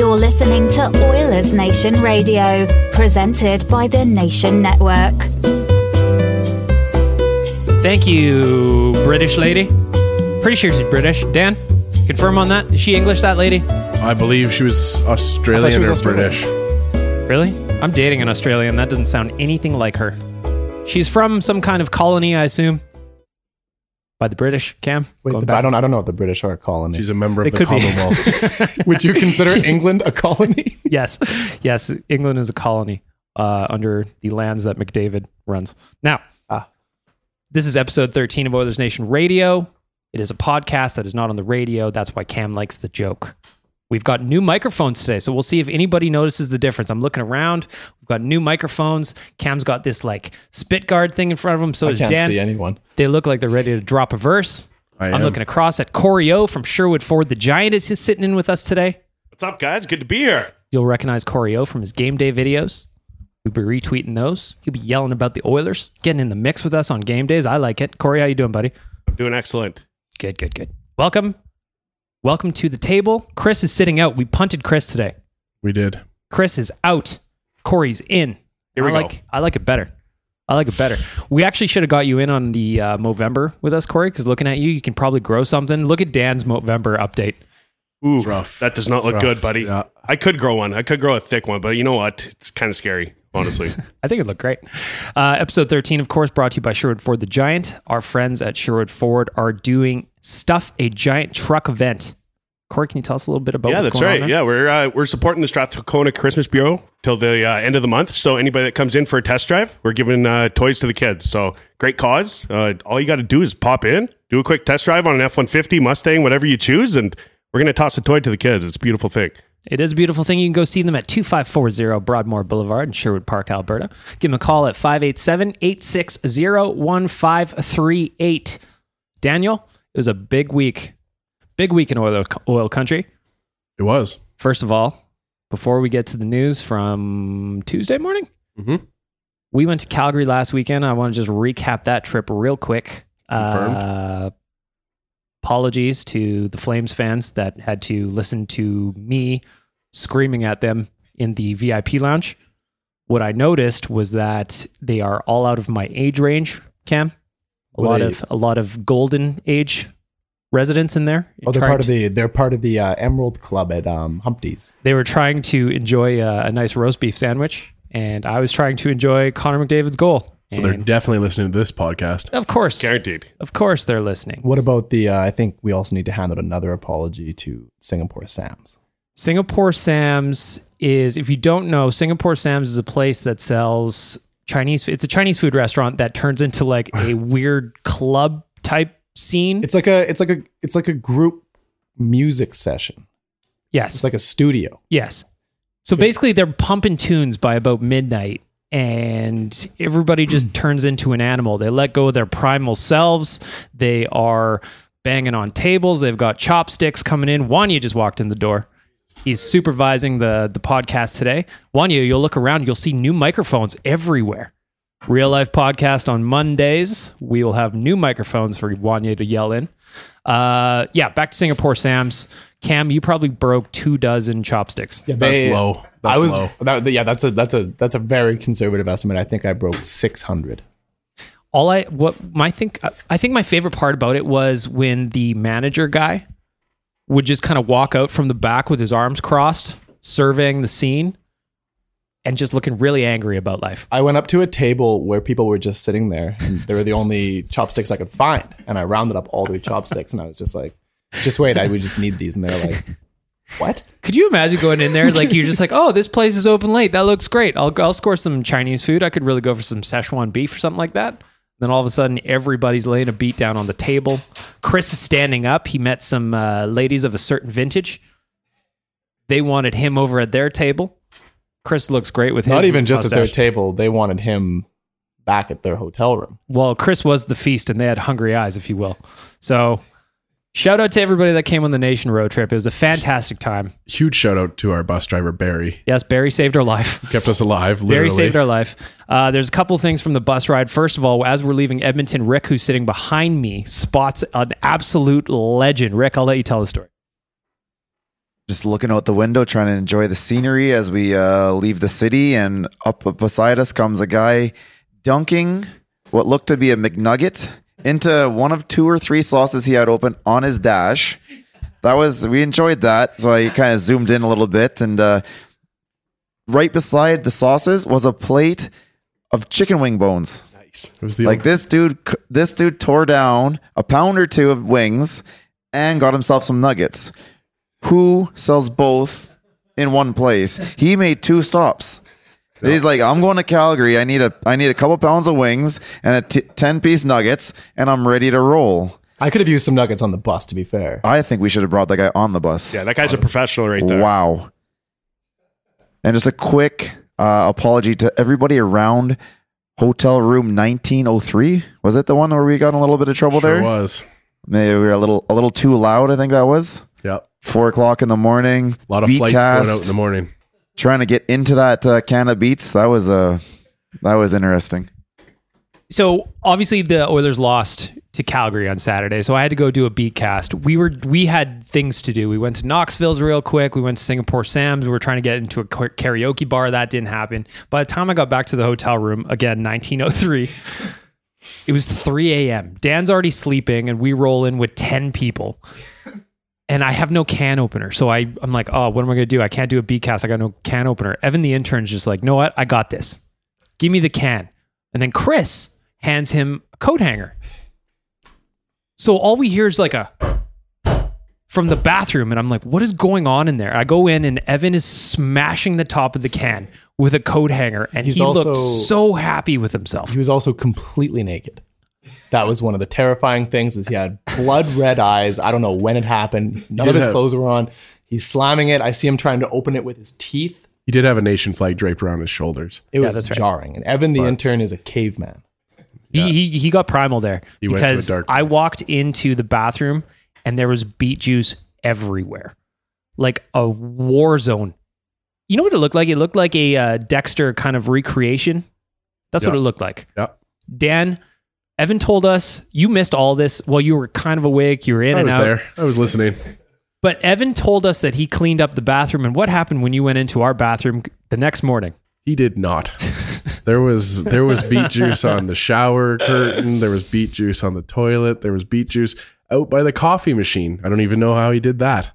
You're listening to Oilers Nation Radio, presented by the Nation Network. Thank you, British lady. Pretty sure she's British. Dan, confirm on that. Is she English, that lady? I believe she was Australian she was or Australian. British. Really? I'm dating an Australian. That doesn't sound anything like her. She's from some kind of colony, I assume. By the British, Cam? Wait, Going the- back- I don't. I don't know if the British are a colony. She's a member of It the. Commonwealth. Would you consider England a colony? yes, yes. England is a colony uh, under the lands that McDavid runs. Now, Ah. this is episode 13 of Oilers Nation Radio. It is a podcast that is not on the radio. That's why Cam likes the joke. We've got new microphones today, so we'll see if anybody notices the difference. I'm looking around. We've got new microphones. Cam's got this like spit guard thing in front of him. So I can't Dan. see anyone. They look like they're ready to drop a verse. I I'm am. looking across at Corey O from Sherwood Ford. The Giant is sitting in with us today. What's up, guys? Good to be here. You'll recognize Corey O from his game day videos. We'll be retweeting those. He'll be yelling about the Oilers, getting in the mix with us on game days. I like it. Corey, how you doing, buddy? I'm doing excellent. Good, good, good. Welcome. Welcome to the table. Chris is sitting out. We punted Chris today. we did. Chris is out. Corey's in. Here we I go. like I like it better. I like it better. We actually should have got you in on the uh, Movember with us, Corey, because looking at you, you can probably grow something. Look at Dan's Movember update. Ooh, It's rough. that does not It's look rough. good, buddy. Yeah. I could grow one. I could grow a thick one, but you know what? It's kind of scary, honestly. I think it looked great. Uh, episode 13, of course, brought to you by Sherwood Ford the Giant. Our friends at Sherwood Ford are doing Stuff a Giant Truck event. Corey, can you tell us a little bit about yeah, what's that's going right. Yeah, we're uh, we're supporting the Strathcona Christmas Bureau till the uh, end of the month. So anybody that comes in for a test drive, we're giving uh, toys to the kids. So great cause. Uh, all you got to do is pop in, do a quick test drive on an F one fifty Mustang, whatever you choose, and we're gonna toss a toy to the kids. It's a beautiful thing. It is a beautiful thing. You can go see them at 2540 Broadmoor Boulevard in Sherwood Park, Alberta. Give them a call at 587 860 1538. Daniel, it was a big week. Big week in oil, oil country. It was. First of all, before we get to the news from Tuesday morning, Mhm. we went to Calgary last weekend. I want to just recap that trip real quick. Confirmed. Uh, apologies to the Flames fans that had to listen to me screaming at them in the VIP lounge. What I noticed was that they are all out of my age range, Cam. A lot they- of a lot of golden age residents in there. Oh, they're part of the. They're part of the uh, Emerald Club at um, Humpty's. they were trying to enjoy a, a nice roast beef sandwich, and I was trying to enjoy Connor McDavid's goal. So they're And- definitely listening to this podcast. Of course. Guaranteed. Of course they're listening. What about the? Uh, I think we also need to hand out another apology to Singapore Sam's. Singapore Sam's is, if you don't know, Singapore Sam's is a place that sells Chinese. It's a Chinese food restaurant that turns into like a weird club type scene. It's like a. It's like a. It's like a group music session. yes, It's like a studio. yes. So basically, they're pumping tunes by about midnight, and everybody just turns into an animal. They let go of their primal selves. They are banging on tables. They've got chopsticks coming in. Wanya just walked in the door. He's supervising the the podcast today. Wanya, you'll look around, you'll see new microphones everywhere. Real life podcast on Mondays. We will have new microphones for Wanya to yell in. Uh, yeah, back to Singapore Sam's. Cam, you probably broke two dozen chopsticks. Yeah, That's low. That's I was. low. That, yeah, that's a that's a that's a very conservative estimate. I think I broke six hundred. all I what my think I think my favorite part about it was when the manager guy would just kind of walk out from the back with his arms crossed, surveying the scene and just looking really angry about life. I went up to a table where people were just sitting there, and they were the only chopsticks I could find, and I rounded up all the chopsticks, and I was just like, "Just wait, I would just need these," and they're like, "What?" Could you imagine going in there like you're just like, "Oh, this place is open late. That looks great. I'll I'll score some Chinese food. I could really go for some Szechuan beef or something like that." Then all of a sudden, everybody's laying a beat down on the table. Chris is standing up. He met some uh, ladies of a certain vintage. They wanted him over at their table. Chris looks great with his Not even just at their table; they wanted him back at their hotel room. well, Chris was the feast, and they had hungry eyes, if you will. So, shout out to everybody that came on the Nation road trip. It was a fantastic time. Huge shout out to our bus driver Barry. Yes, Barry saved our life. Kept us alive. Literally. Barry saved our life. Uh, there's a couple things from the bus ride. First of all, as we're leaving Edmonton, Rick, who's sitting behind me, spots an absolute legend. Rick, I'll let you tell the story. just looking out the window, trying to enjoy the scenery as we uh, leave the city. And up beside us comes a guy dunking what looked to be a McNugget into one of two or three sauces he had open on his dash. That was we enjoyed that, so I kind of zoomed in a little bit, and uh, right beside the sauces was a plate of chicken wing bones. Nice. It was the Like this dude, this dude tore down a pound or two of wings and got himself some nuggets. Who sells both in one place? He made two stops. He's like, I'm going to Calgary. I need a, I need a couple pounds of wings and a t- ten piece nuggets, and I'm ready to roll. I could have used some nuggets on the bus, to be fair. I think we should have brought that guy on the bus. Yeah, that guy's a professional right there. Wow. And just a quick uh, apology to everybody around hotel room 1903. Was it the one where we got in a little bit of trouble sure there? was. Maybe we were a little a little too loud. I think that was Yep. four o'clock in the morning. A lot of Beat flights cast, going out in the morning. Trying to get into that uh, can of beats. That was uh, that was interesting. So obviously the Oilers lost to Calgary on Saturday, so I had to go do a beat cast. We were we had things to do. We went to Knoxville's real quick. We went to Singapore Sam's. We were trying to get into a karaoke bar. That didn't happen. By the time I got back to the hotel room, again 1903, it was 3 a.m. Dan's already sleeping, and we roll in with 10 people. And I have no can opener. So I, I'm like, oh, what am I going to do? I can't do a beat cast. I got no can opener. Evan, the intern's just like, know what? I got this. Give me the can. And then Chris hands him a coat hanger. So all we hear is like a from the bathroom, and I'm like, what is going on in there? I go in, and Evan is smashing the top of the can with a coat hanger, and He's he also- looks so happy with himself. He was also completely naked. That was one of the terrifying things. Is he had blood red eyes. I don't know when it happened. None of his have- clothes were on. He's slamming it. I see him trying to open it with his teeth. He did have a nation flag draped around his shoulders. It Yeah, was that's right. jarring. And Evan, the intern, is a caveman. He, he he got primal there He went to a because dark I place. walked into the bathroom and there was beet juice everywhere, like a war zone. You know what it looked like? It looked like a uh, Dexter kind of recreation. That's what Yeah. it looked like. Yeah. Dan, Evan told us you missed all this while you were kind of awake. You were in I and was out. there. I was listening. But Evan told us that he cleaned up the bathroom. And what happened when you went into our bathroom the next morning? He did not. There was there was beet juice on the shower curtain. There was beet juice on the toilet. There was beet juice out by the coffee machine. I don't even know how he did that,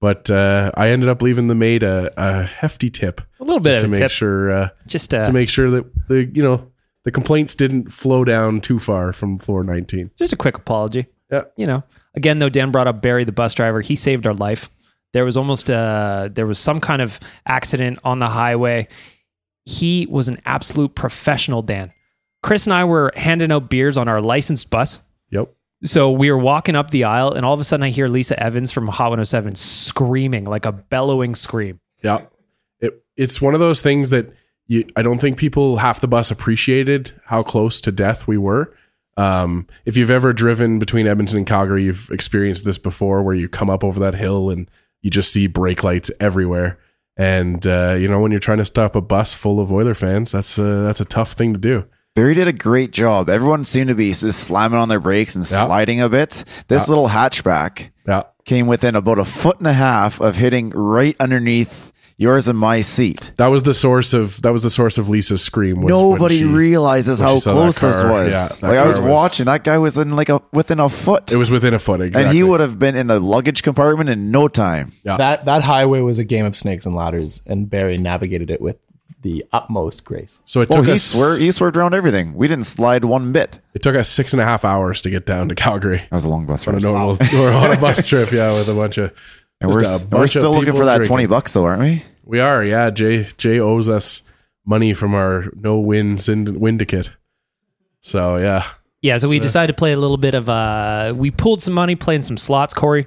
but uh, I ended up leaving the maid a, a hefty tip A little bit just to make tip. sure uh, Just uh, to make sure that the you know the complaints didn't flow down too far from floor 19. Just a quick apology. Yeah. You know, again, though, Dan brought up Barry, the bus driver. He saved our life. There was almost uh there was some kind of accident on the highway. He was an absolute professional, Dan. Chris and I were handing out beers on our licensed bus. Yep. So we were walking up the aisle, and all of a sudden I hear Lisa Evans from Hot 107 screaming like a bellowing scream. Yeah. It it's one of those things that you I don't think people half the bus appreciated how close to death we were. Um, if you've ever driven between Edmonton and Calgary, you've experienced this before where you come up over that hill and you just see brake lights everywhere. And uh, you know, when you're trying to stop a bus full of Oiler fans, that's a, that's a tough thing to do. Barry did a great job. Everyone seemed to be just slamming on their brakes and Yeah. sliding a bit. This Yeah. little hatchback Yeah. came within about a foot and a half of hitting right underneath yours and my seat. That was the source of that was the source of Lisa's scream. Was when Nobody she- realizes when how she saw close this was. Yeah, like I was was- watching, that guy was in like a within a foot, It was within a foot exactly. and he would have been in the luggage compartment in no time. Yeah. That that highway was a game of snakes and ladders, and Barry navigated it with the utmost grace. So it Well, took he, us swer- he swerved around everything. We didn't slide one bit. it took us six and a half hours to get down to Calgary That was a long bus on a ride. normal or on a bus trip. Yeah, with a bunch of And we're, just we're still looking for that drinking. 20 bucks though, aren't we? We are, yeah. Jay Jay owes us money from our no win synd- Windicate. So yeah, Yeah, so we decided to play a little bit of uh we pulled some money playing some slots, Corey.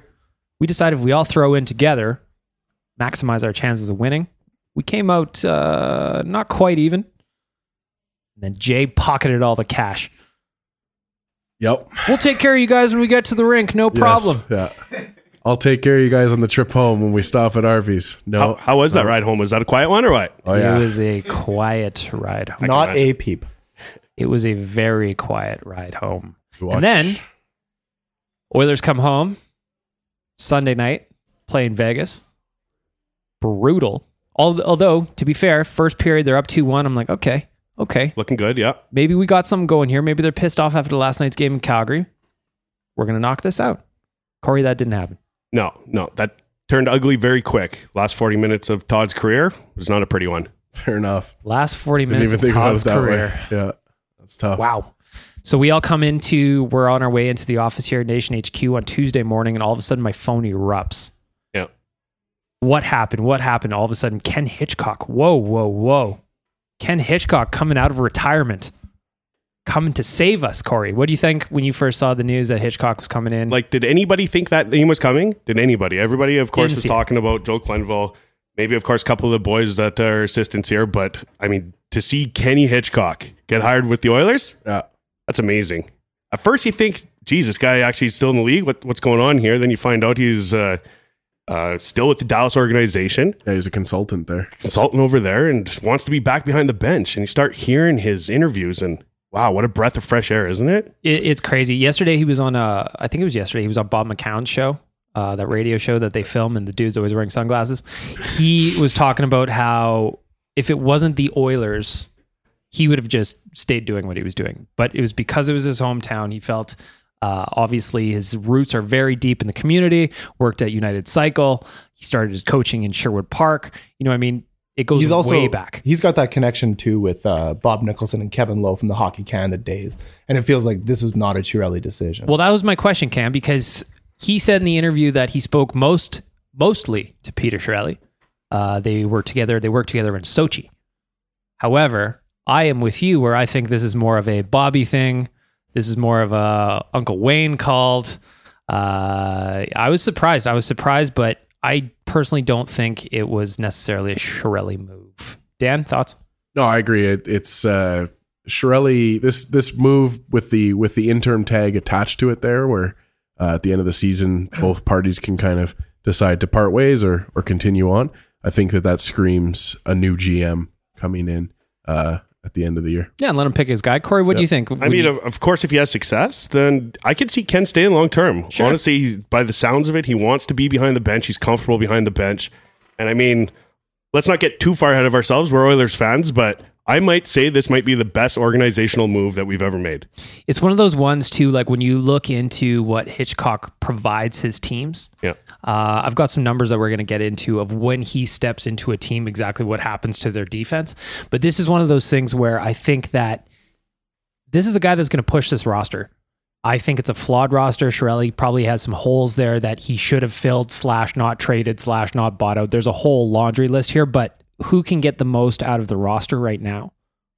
We decided if we all throw in together, maximize our chances of winning. We came out uh not quite even. And then Jay pocketed all the cash. yep, We'll take care of you guys when we get to the rink, no Yes, problem. yeah, I'll take care of you guys on the trip home when we stop at Arby's. No, How, how was that ride home? Was that a quiet one or what? Oh yeah, It was a quiet ride home. Not a peep. It was a very quiet ride home. We And then Oilers come home Sunday night, playing Vegas. Brutal. Although, to be fair, first period they're up 2 1. I'm like, okay, okay. Looking good, yeah. Maybe we got something going here. Maybe they're pissed off after last night's game in Calgary. We're going to knock this out. Corey, that didn't happen. No, no, that turned ugly very quick. Last 40 minutes of Todd's career was not a pretty one. fair enough. Last 40 Didn't minutes even of think about Todd's that career. way. Yeah, that's tough. Wow. So we all come into, we're on our way into the office here at Nation HQ on Tuesday morning, and all of a sudden my phone erupts. Yeah. What happened? What happened? All of a sudden, Ken Hitchcock. Whoa, whoa, whoa. Ken Hitchcock coming out of retirement, coming to save us, Corey. What do you think when you first saw the news that Hitchcock was coming in? Like, did anybody think that name was coming? Did anybody? Everybody, of course, Didn't was see it. talking about Joel Quenneville. Maybe, of course, a couple of the boys that are assistants here. But I mean, to see Kenny Hitchcock get hired with the Oilers, Yeah, that's amazing. At first, you think, geez, this guy actually is still in the league. What, what's going on here? Then you find out he's uh, uh, still with the Dallas organization, yeah, he's a consultant there. consultant over there, and wants to be back behind the bench. And you start hearing his interviews, and wow, what a breath of fresh air, isn't it? It, it's crazy. Yesterday he was on uh I think it was yesterday he was on Bob McCown's show, uh, that radio show that they film, and the dude's always wearing sunglasses. He was talking about how if it wasn't the Oilers, he would have just stayed doing what he was doing. But it was because it was his hometown. He felt uh, obviously his roots are very deep in the community. Worked at United Cycle. He started his coaching in Sherwood Park. You know, what I mean, it goes he's also way back. He's got that connection too with uh, Bob Nicholson and Kevin Lowe from the Hockey Canada days, and it feels like this was not a Chiarelli decision. Well, that was my question, Cam, because he said in the interview that he spoke most mostly to Peter Chiarelli. Uh, they were together. They worked together in Sochi. However, I am with you where I think this is more of a Bobby thing. This is more of a Uncle Wayne called. Uh, I was surprised. I was surprised, but I personally don't think it was necessarily a Chiarelli move. Dan, thoughts? No, I agree. It, it's uh, Chiarelli. This this move with the with the interim tag attached to it there, where uh, at the end of the season, both parties can kind of decide to part ways or or continue on. I think that that screams a new GM coming in uh, at the end of the year. Yeah, and let him pick his guy. Corey, what do you think? I mean, you- of, of course, if he has success, then I could see Ken staying long term. Sure. Honestly, by the sounds of it, he wants to be behind the bench. He's comfortable behind the bench. And I mean, let's not get too far ahead of ourselves. We're Oilers fans, but I might say this might be the best organizational move that we've ever made. It's one of those ones too. Like when you look into what Hitchcock provides his teams. Yeah. Uh, I've got some numbers that we're going to get into of when he steps into a team, exactly what happens to their defense. But this is one of those things where I think that this is a guy that's going to push this roster. I think it's a flawed roster. Chiarelli probably has some holes there that he should have filled, slash not traded, slash not bought out. There's a whole laundry list here, but who can get the most out of the roster right now?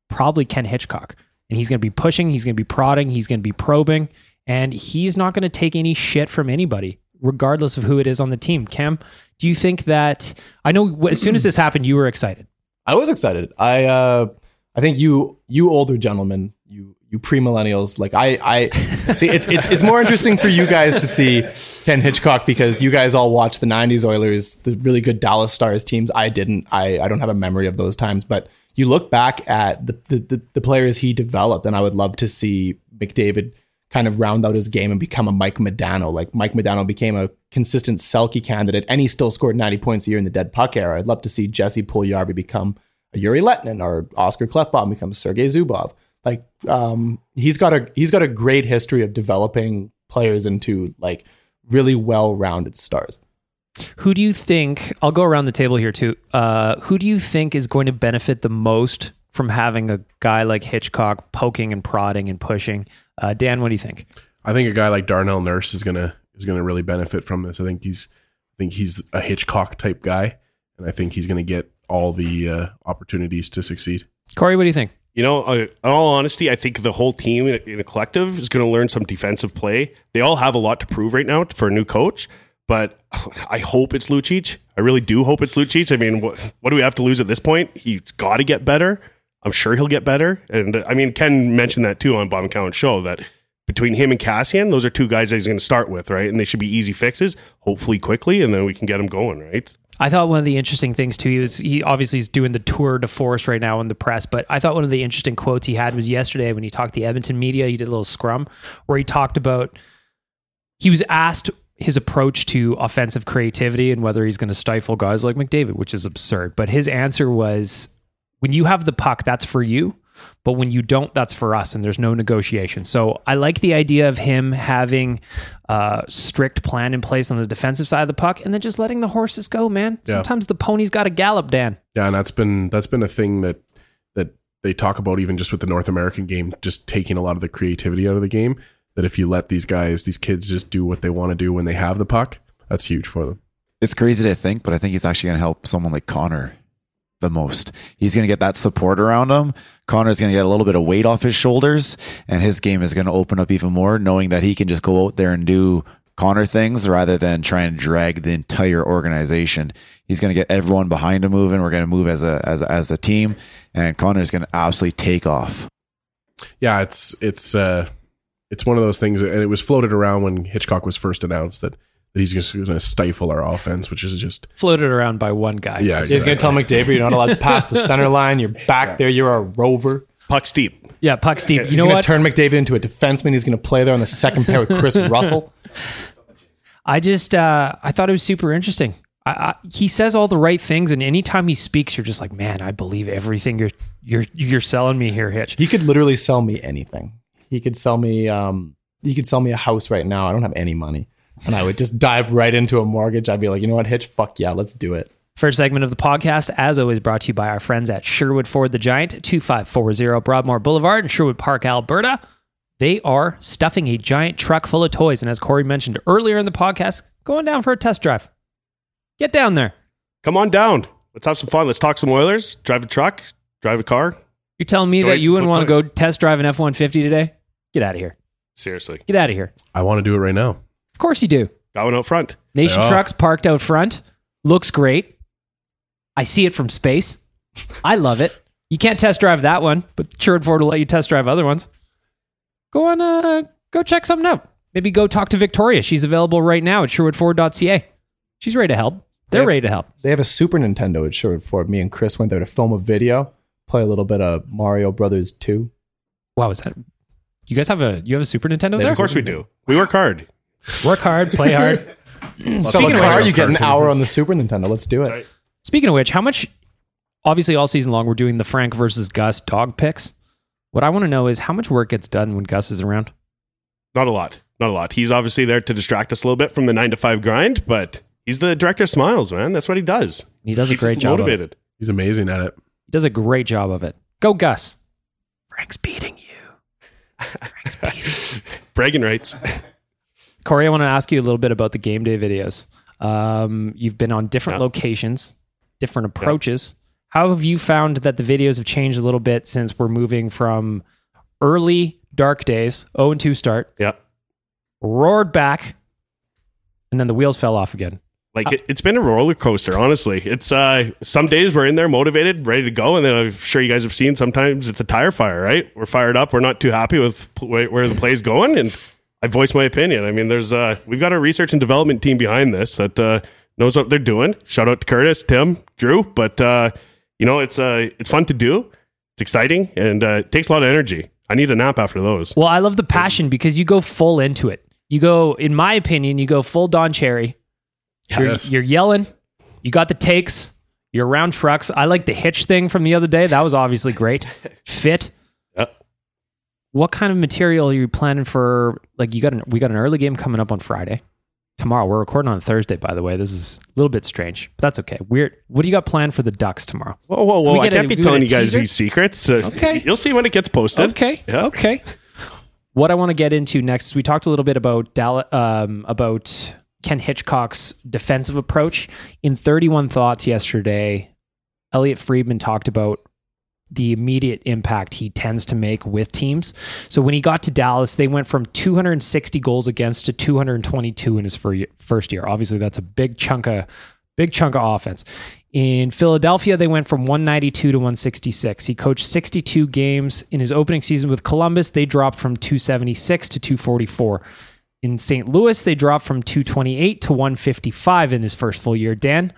Probably Ken Hitchcock. And he's going to be pushing, he's going to be prodding, he's going to be probing, and he's not going to take any shit from anybody, regardless of who it is on the team. Cam, do you think that I know as soon as this happened, you were excited? I was excited. I uh, I think you you older gentlemen, you you premillennials, like I I see it's it's it's more interesting for you guys to see Ken Hitchcock because you guys all watched the '90s Oilers, the really good Dallas Stars teams. I didn't. I I don't have a memory of those times, but you look back at the, the, the players he developed, and I would love to see McDavid kind of round out his game and become a Mike Modano. Like Mike Modano became a consistent Selke candidate, and he still scored 90 points a year in the dead puck era. I'd love to see Jesse Puljujarvi become a Jere Lehtinen or Oscar Klefbom become Sergei Zubov. Like um, he's got a he's got a great history of developing players into like really well-rounded stars. Who do you think? I'll go around the table here too. Uh, who do you think is going to benefit the most from having a guy like Hitchcock poking and prodding and pushing? Uh, Dan, what do you think? I think a guy like Darnell Nurse is gonna is gonna really benefit from this. I think he's I think he's a Hitchcock type guy, and I think he's gonna get all the uh, opportunities to succeed. Corey, what do you think? You know, uh, in all honesty, I think the whole team in a, in a collective is going to learn some defensive play. They all have a lot to prove right now for a new coach, but I hope it's Lucic. I really do hope it's Lucic. I mean, what, what do we have to lose at this point? He's got to get better. I'm sure he'll get better. And uh, I mean, Ken mentioned that too on Bob McCown's show that between him and Kassian, those are two guys that he's going to start with, right? And they should be easy fixes, hopefully quickly, and then we can get them going, right? I thought one of the interesting things too, he was he obviously is doing the tour de force right now in the press, but I thought one of the interesting quotes he had was yesterday when he talked to the Edmonton media. He did a little scrum where he talked about he was asked his approach to offensive creativity and whether he's going to stifle guys like McDavid, which is absurd. But his answer was when you have the puck, that's for you. But when you don't, that's for us, and there's no negotiation. So I like the idea of him having a strict plan in place on the defensive side of the puck, and then just letting the horses go, man. Yeah. Sometimes the pony's got to gallop, Dan. Yeah, and that's been that's been a thing that that they talk about even just with the North American game, just taking a lot of the creativity out of the game. That if you let these guys, these kids, just do what they want to do when they have the puck, that's huge for them. It's crazy to think, but I think he's actually going to help someone like Connor the most. He's going to get that support around him. Connor's going to get a little bit of weight off his shoulders, and his game is going to open up even more, knowing that he can just go out there and do Connor things rather than try and drag the entire organization. He's going to get everyone behind him moving. We're going to move as a as a, as a team, and Connor's going to absolutely take off. Yeah, it's it's uh it's one of those things, and it was floated around when Hitchcock was first announced that that he's just going to stifle our offense, which is just Floated around by one guy. Yeah, He's going to tell McDavid you're not allowed to pass the center line. You're back there. You're a rover. Puck's deep. Yeah, puck's deep. You He's know going what? to turn McDavid into a defenseman. He's going to play there on the second pair with Kris Russell. I just uh, I thought it was super interesting. I, I, he says all the right things, and anytime he speaks, you're just like, man, I believe everything you're you're you're selling me here, Hitch. He could literally sell me anything. He could sell me. Um, he could sell me a house right now. I don't have any money, and I would just dive right into a mortgage. I'd be like, you know what, Hitch? Fuck yeah, let's do it. First segment of the podcast, as always, brought to you by our friends at Sherwood Ford the Giant, 2540 Broadmoor Boulevard in Sherwood Park, Alberta. They are stuffing a giant truck full of toys. And as Corey mentioned earlier in the podcast, going down for a test drive. Get down there. Come on down. Let's have some fun. Let's talk some Oilers. Drive a truck. Drive a car. You're telling me Go that you wouldn't want to go test drive an F 150 today? Get out of here. Seriously. Get out of here. I want to do it right now. Of course you do. Got one out front. Nation They. Trucks parked out front. Looks great. I see it from space. I love it. You can't test drive that one, but Sherwood Ford will let you test drive other ones. Go on, uh, go check something out. Maybe go talk to Victoria. She's available right now at sherwoodford.ca. She's ready to help. They're Yep. ready to help. They have a Super Nintendo at Sherwood Ford. Me and Chris went there to film a video, play a little bit of Mario Brothers 2. Wow, is that? You guys have a you have a Super Nintendo there? Of course we do. We work hard. Work hard, play hard. Sell Speaking of car, which- you get an hour on the Super Nintendo. Let's do it. Speaking of which, how much? Obviously, all season long, we're doing the Frank versus Gus dog picks. What I want to know is how much work gets done when Gus is around. Not a lot. Not a lot. He's obviously there to distract us a little bit from the nine to five grind, but he's the director of smiles, man. That's what he does. He does a Keeps great us job. Of it. Motivated. He's amazing at it. He does a great job of it. Go Gus. Frank's beating you. Frank's beating you. Bragging rights. Corey, I want to ask you a little bit about the game day videos. Um, you've been on different Yeah. locations, different approaches. How have you found that the videos have changed a little bit since we're moving from early dark days, 0 and 2 start, Yeah. roared back, and then the wheels fell off again? Like it, it's been a roller coaster, honestly. It's uh some days we're in there motivated, ready to go, and then I'm sure you guys have seen sometimes it's a tire fire, right? We're fired up, we're not too happy with where the play's going, and I voice my opinion. I mean, there's uh we've got a research and development team behind this that uh knows what they're doing. Shout out to Curtis, Tim, Drew, but uh you know it's uh it's fun to do, it's exciting, and uh, it takes a lot of energy. I need a nap after those. Well, I love the passion because you go full into it. You go, in my opinion, you go full Don Cherry. You're, Yes. you're yelling. You got the takes. You're around trucks. I like the hitch thing from the other day. That was obviously great. Fit. What kind of material are you planning for? Like you got an we got an early game coming up on Friday. Tomorrow we're recording on Thursday. By the way, this is a little bit strange, but that's okay. Weird. What do you got planned for the Ducks tomorrow? Whoa, whoa, whoa! we I can't be we telling you guys these secrets. Uh, Okay. you'll see when it gets posted. Okay. Yeah. Okay. What I want to get into next is we talked a little bit about Dall- um, about Ken Hitchcock's defensive approach in 31 Thoughts yesterday. Elliotte Friedman talked about the immediate impact he tends to make with teams. So when he got to Dallas, they went from 260 goals against to 222 in his first year. Obviously, that's a big chunk of big chunk of offense. In Philadelphia, they went from 192 to 166. He coached 62 games in his opening season with Columbus. They dropped from 276 to 244. In St. Louis, they dropped from 228 to 155 in his first full year. Dan,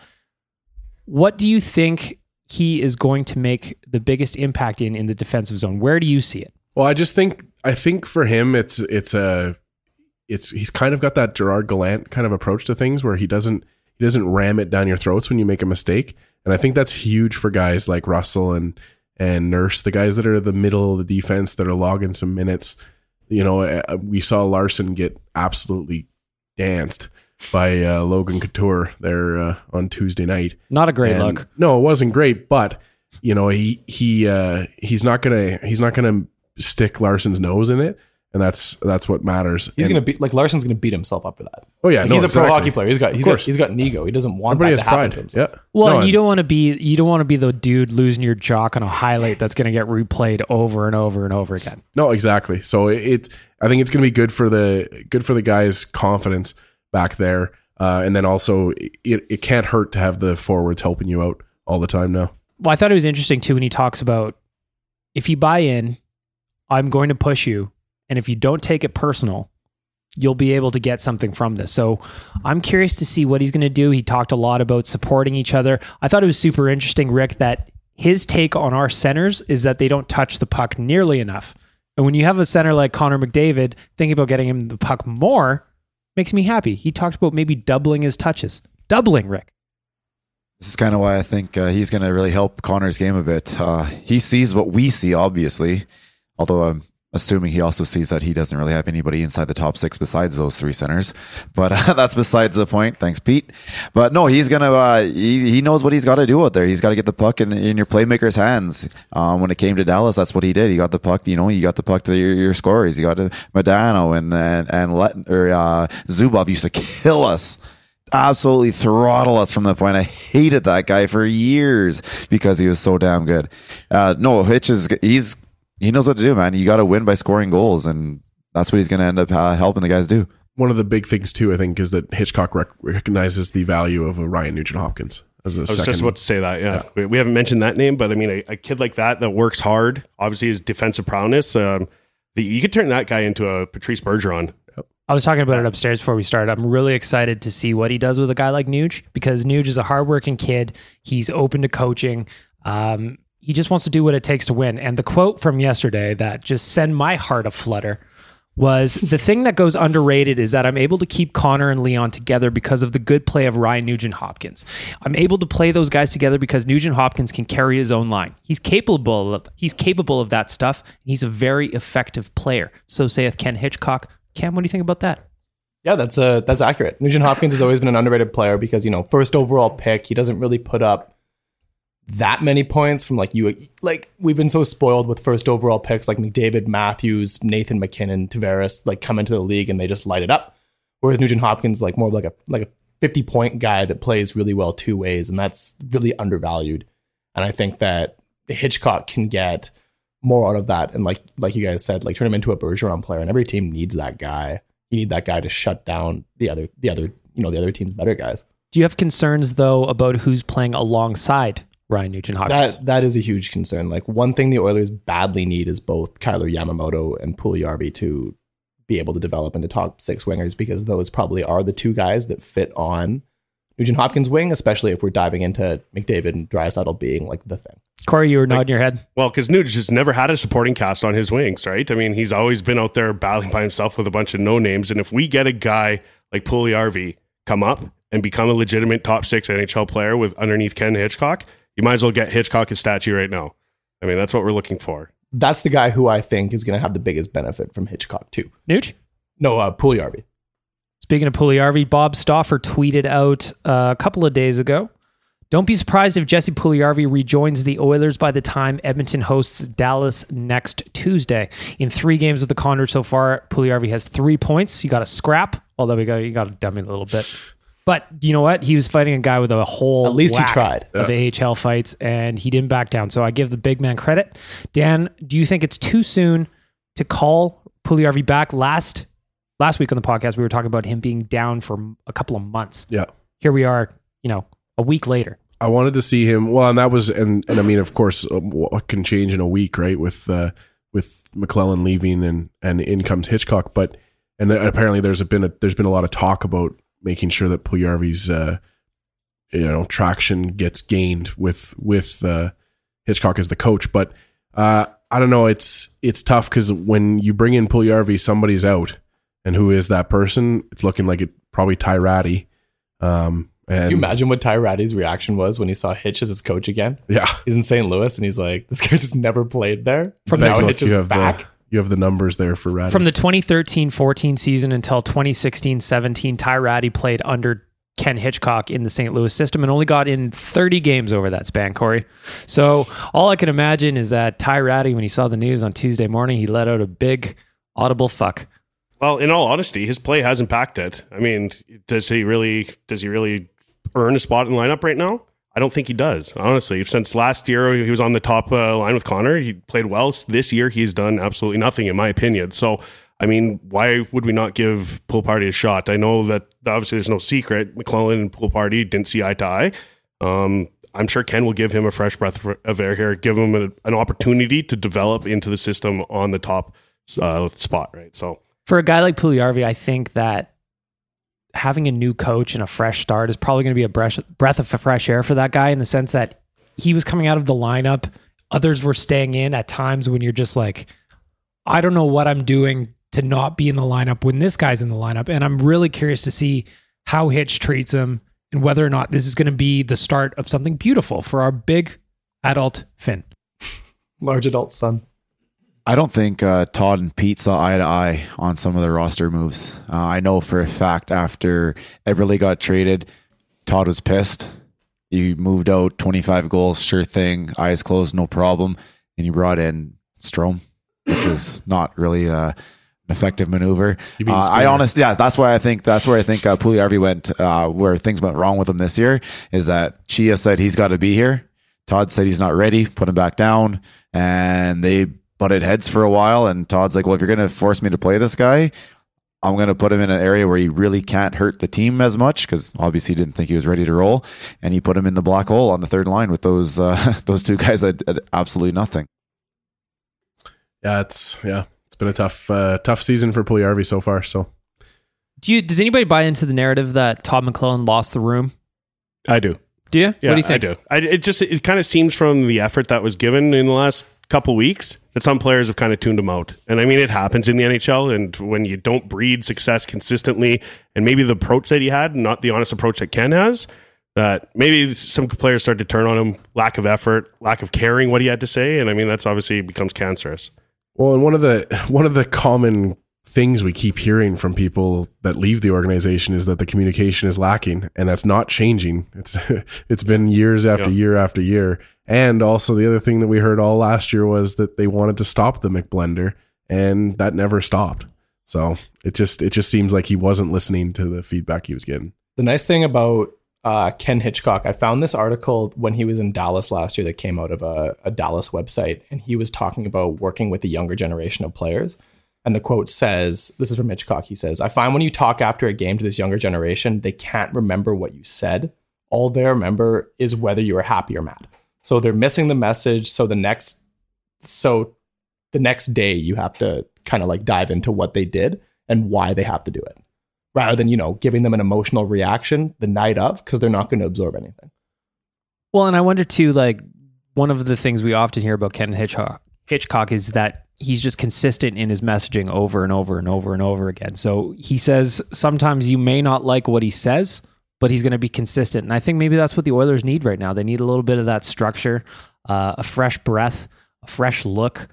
what do you think he is going to make the biggest impact in in the defensive zone? Where do you see it? Well, I just think I think for him it's it's a it's he's kind of got that Gerard Gallant kind of approach to things where he doesn't he doesn't ram it down your throats when you make a mistake. And I think that's huge for guys like Russell and and Nurse, the guys that are the middle of the defense that are logging some minutes. You know, uh, we saw Larsson get absolutely danced by uh, Logan Couture there uh, on Tuesday night. Not a great And- look. No, it wasn't great, but you know he he uh, he's not gonna he's not gonna stick Larsson's nose in it, and that's that's what matters. He's And- gonna beat like Larsson's gonna beat himself up for that. Oh yeah, Like, no, he's a pro hockey player. He's got Of he's got, he's got an ego. He doesn't want Everybody that has to happen pride. to himself. Yeah. Well, No, and you and- don't want to be you don't want to be the dude losing your jock on a highlight that's going to get replayed over and over and over again. No, exactly. So it, it I think it's going to be good for the good for the guys' confidence back there, uh, and then also it, it can't hurt to have the forwards helping you out all the time now. Well, I thought it was interesting too when he talks about if you buy in, I'm going to push you, and if you don't take it personal, you'll be able to get something from this. So I'm curious to see what he's going to do. He talked a lot about supporting each other. I thought it was super interesting, Rick, that his take on our centers is that they don't touch the puck nearly enough. And when you have a center like Connor McDavid, thinking about getting him the puck more makes me happy. He talked about maybe doubling his touches. Doubling, Rick. This is kind of why I think uh, he's going to really help Connor's game a bit. Uh, he sees what we see, obviously, although I'm assuming he also sees that he doesn't really have anybody inside the top six besides those three centers. But uh, that's besides the point. Thanks, Pete. But no, he's gonna. Uh, he he knows what he's got to do out there. He's got to get the puck in, in your playmaker's hands. Um, when it came to Dallas, that's what he did. He got the puck. You know, you got the puck to your, your scorers. You got to Modano and and and Let, or uh, Zubov used to kill us absolutely throttle us from the point. I hated that guy for years because he was so damn good. Uh, no, Hitch is he's he knows what to do, man. You got to win by scoring goals, and that's what he's going to end up uh, helping the guys do. One of the big things too, I think, is that Hitchcock rec- recognizes the value of a Ryan Nugent Hopkins as a I was second. just about to say that. Yeah, We, we haven't mentioned that name, but I mean, a, a kid like that that works hard, obviously his defensive prowess. Um, the, you could turn that guy into a Patrice Bergeron. I was talking about it upstairs before we started. I'm really excited to see what he does with a guy like Nuge because Nuge is a hardworking kid. He's open to coaching. Um, he just wants to do what it takes to win. And the quote from yesterday that just sent my heart a flutter was the thing that goes underrated is that I'm able to keep Connor and Leon together because of the good play of Ryan Nugent Hopkins. I'm able to play those guys together because Nugent Hopkins can carry his own line. He's capable of he's capable of that stuff. He's a very effective player. So saith Ken Hitchcock. Cam, what do you think about that? Yeah, that's uh, that's accurate. Nugent Hopkins has always been an underrated player because you know first overall pick. He doesn't really put up that many points from like you like we've been so spoiled with first overall picks like McDavid, Matthews, Nathan MacKinnon, Tavares like come into the league and they just light it up. Whereas Nugent Hopkins like more of like a like a 50 point guy that plays really well two ways and that's really undervalued. And I think that Hitchcock can get more out of that and like like you guys said like turn him into a Bergeron player and every team needs that guy. You need that guy to shut down the other the other you know the other team's better guys. Do you have concerns though about who's playing alongside Ryan Nugent Hopkins? That that is a huge concern. Like one thing the Oilers badly need is both Kailer Yamamoto and Puljujarvi to be able to develop into top six wingers because those probably are the two guys that fit on Nugent Hopkins' wing, especially if we're diving into McDavid and Draisaitl being like the thing. Corey, you were nodding your head. Well, because Nuge has never had a supporting cast on his wings, right? I mean, he's always been out there battling by himself with a bunch of no names. And if we get a guy like Puljujarvi come up and become a legitimate top six NHL player with underneath Ken Hitchcock, you might as well get Hitchcock a statue right now. I mean, that's what we're looking for. That's the guy who I think is going to have the biggest benefit from Hitchcock too. Nuge? No, uh, Puljujarvi. Speaking of Puljujarvi, Bob Stauffer tweeted out uh, a couple of days ago. Don't be surprised if Jesse Puljujarvi rejoins the Oilers by the time Edmonton hosts Dallas next Tuesday. In three games with the Condors so far, Puljujarvi has three points. You got a scrap, although we got you got to dumb it a little bit. But you know what? He was fighting a guy with a whole At least he tried. of AHL fights, and he didn't back down. So I give the big man credit. Dan, do you think it's too soon to call Puljujarvi back? Last last week on the podcast, we were talking about him being down for a couple of months. Yeah. Here we are, you know, a week later. I wanted to see him. Well, and that was, and and I mean, of course, uh, what can change in a week, right? With uh, with McLellan leaving and and in comes Hitchcock, but and apparently there's been a, there's been a lot of talk about making sure that Puljujarvi's uh, you know traction gets gained with with uh, Hitchcock as the coach, but uh, I don't know. It's it's tough because when you bring in Puljujarvi, somebody's out, and who is that person? It's looking like it probably Ty Rattie. Um, and Can you imagine what Ty Rattie's reaction was when he saw Hitch as his coach again? Yeah. He's in St. Louis and he's like, this guy just never played there. From now the- Hitch is you back. the you have the numbers there for Rattie. From the 2013-14 season until 2016-17, Ty Rattie played under Ken Hitchcock in the St. Louis system and only got in 30 games over that span, Corey. So all I can imagine is that Ty Rattie, when he saw the news on Tuesday morning, he let out a big audible fuck. Well, in all honesty, his play has impacted. I mean, does he really? Does he really earn a spot in the lineup right now? I don't think he does. Honestly, since last year he was on the top uh, line with Connor, he played well. This year he's done absolutely nothing, in my opinion. So, I mean, why would we not give Pool Party a shot? I know that obviously there's no secret. McLellan and Pool Party didn't see eye to eye. Um, I'm sure Ken will give him a fresh breath of air here, give him a, an opportunity to develop into the system on the top uh, spot, right? So. For a guy like Puljujarvi, I think that having a new coach and a fresh start is probably going to be a breath, breath of fresh air for that guy in the sense that he was coming out of the lineup. Others were staying in at times when you're just like, I don't know what I'm doing to not be in the lineup when this guy's in the lineup. And I'm really curious to see how Hitch treats him and whether or not this is going to be the start of something beautiful for our big adult Finn. Large adult son. I don't think uh, Todd and Pete saw eye to eye on some of the roster moves. Uh, I know for a fact after Eberle got traded, Todd was pissed. You moved out 25 goals, sure thing, eyes closed, no problem. And you brought in Strome, which is not really uh, an effective maneuver. Uh, I honestly, yeah, that's why I think that's where I think uh, Puljujarvi went, uh, where things went wrong with him this year is that Chia said he's got to be here. Todd said he's not ready, put him back down, and they butted heads for a while. And Todd's like, well, if you're going to force me to play this guy, I'm going to put him in an area where he really can't hurt the team as much because obviously he didn't think he was ready to roll. And he put him in the black hole on the third line with those uh, those two guys that had absolutely nothing. yeah, it's yeah, it's been a tough uh, tough season for Puljujarvi so far. So Do you, does anybody buy into the narrative that Todd McLellan lost the room? I do. Do you? Yeah, what do you think? I do. I, it just it kind of seems from the effort that was given in the last couple weeks that some players have kind of tuned him out. And I mean, it happens in the NHL. And when you don't breed success consistently, and maybe the approach that he had, not the honest approach that Ken has, that maybe some players start to turn on him. Lack of effort, lack of caring what he had to say, and I mean that's obviously becomes cancerous. Well, and one of the one of the common things we keep hearing from people that leave the organization is that the communication is lacking and that's not changing it's it's been years after Yeah. year after year and also the other thing that we heard all last year was that they wanted to stop the mcblender and that never stopped so it just it just seems like he wasn't listening to the feedback he was getting The nice thing about uh, Ken Hitchcock, I found this article when he was in Dallas last year that came out of a, a Dallas website, and he was talking about working with the younger generation of players. And the quote says, This is from Hitchcock. He says, I find when you talk after a game to this younger generation, they can't remember what you said. All they remember is whether you were happy or mad. So they're missing the message. So the next, so the next day you have to kind of like dive into what they did and why they have to do it rather than you know giving them an emotional reaction the night of because they're not going to absorb anything Well, and I wonder too, like one of the things we often hear about Ken Hitchcock, Hitchcock is that he's just consistent in his messaging over and over and over and over again. So he says sometimes you may not like what he says, but he's going to be consistent. And I think maybe that's what the Oilers need right now. They need a little bit of that structure, uh, a fresh breath, a fresh look.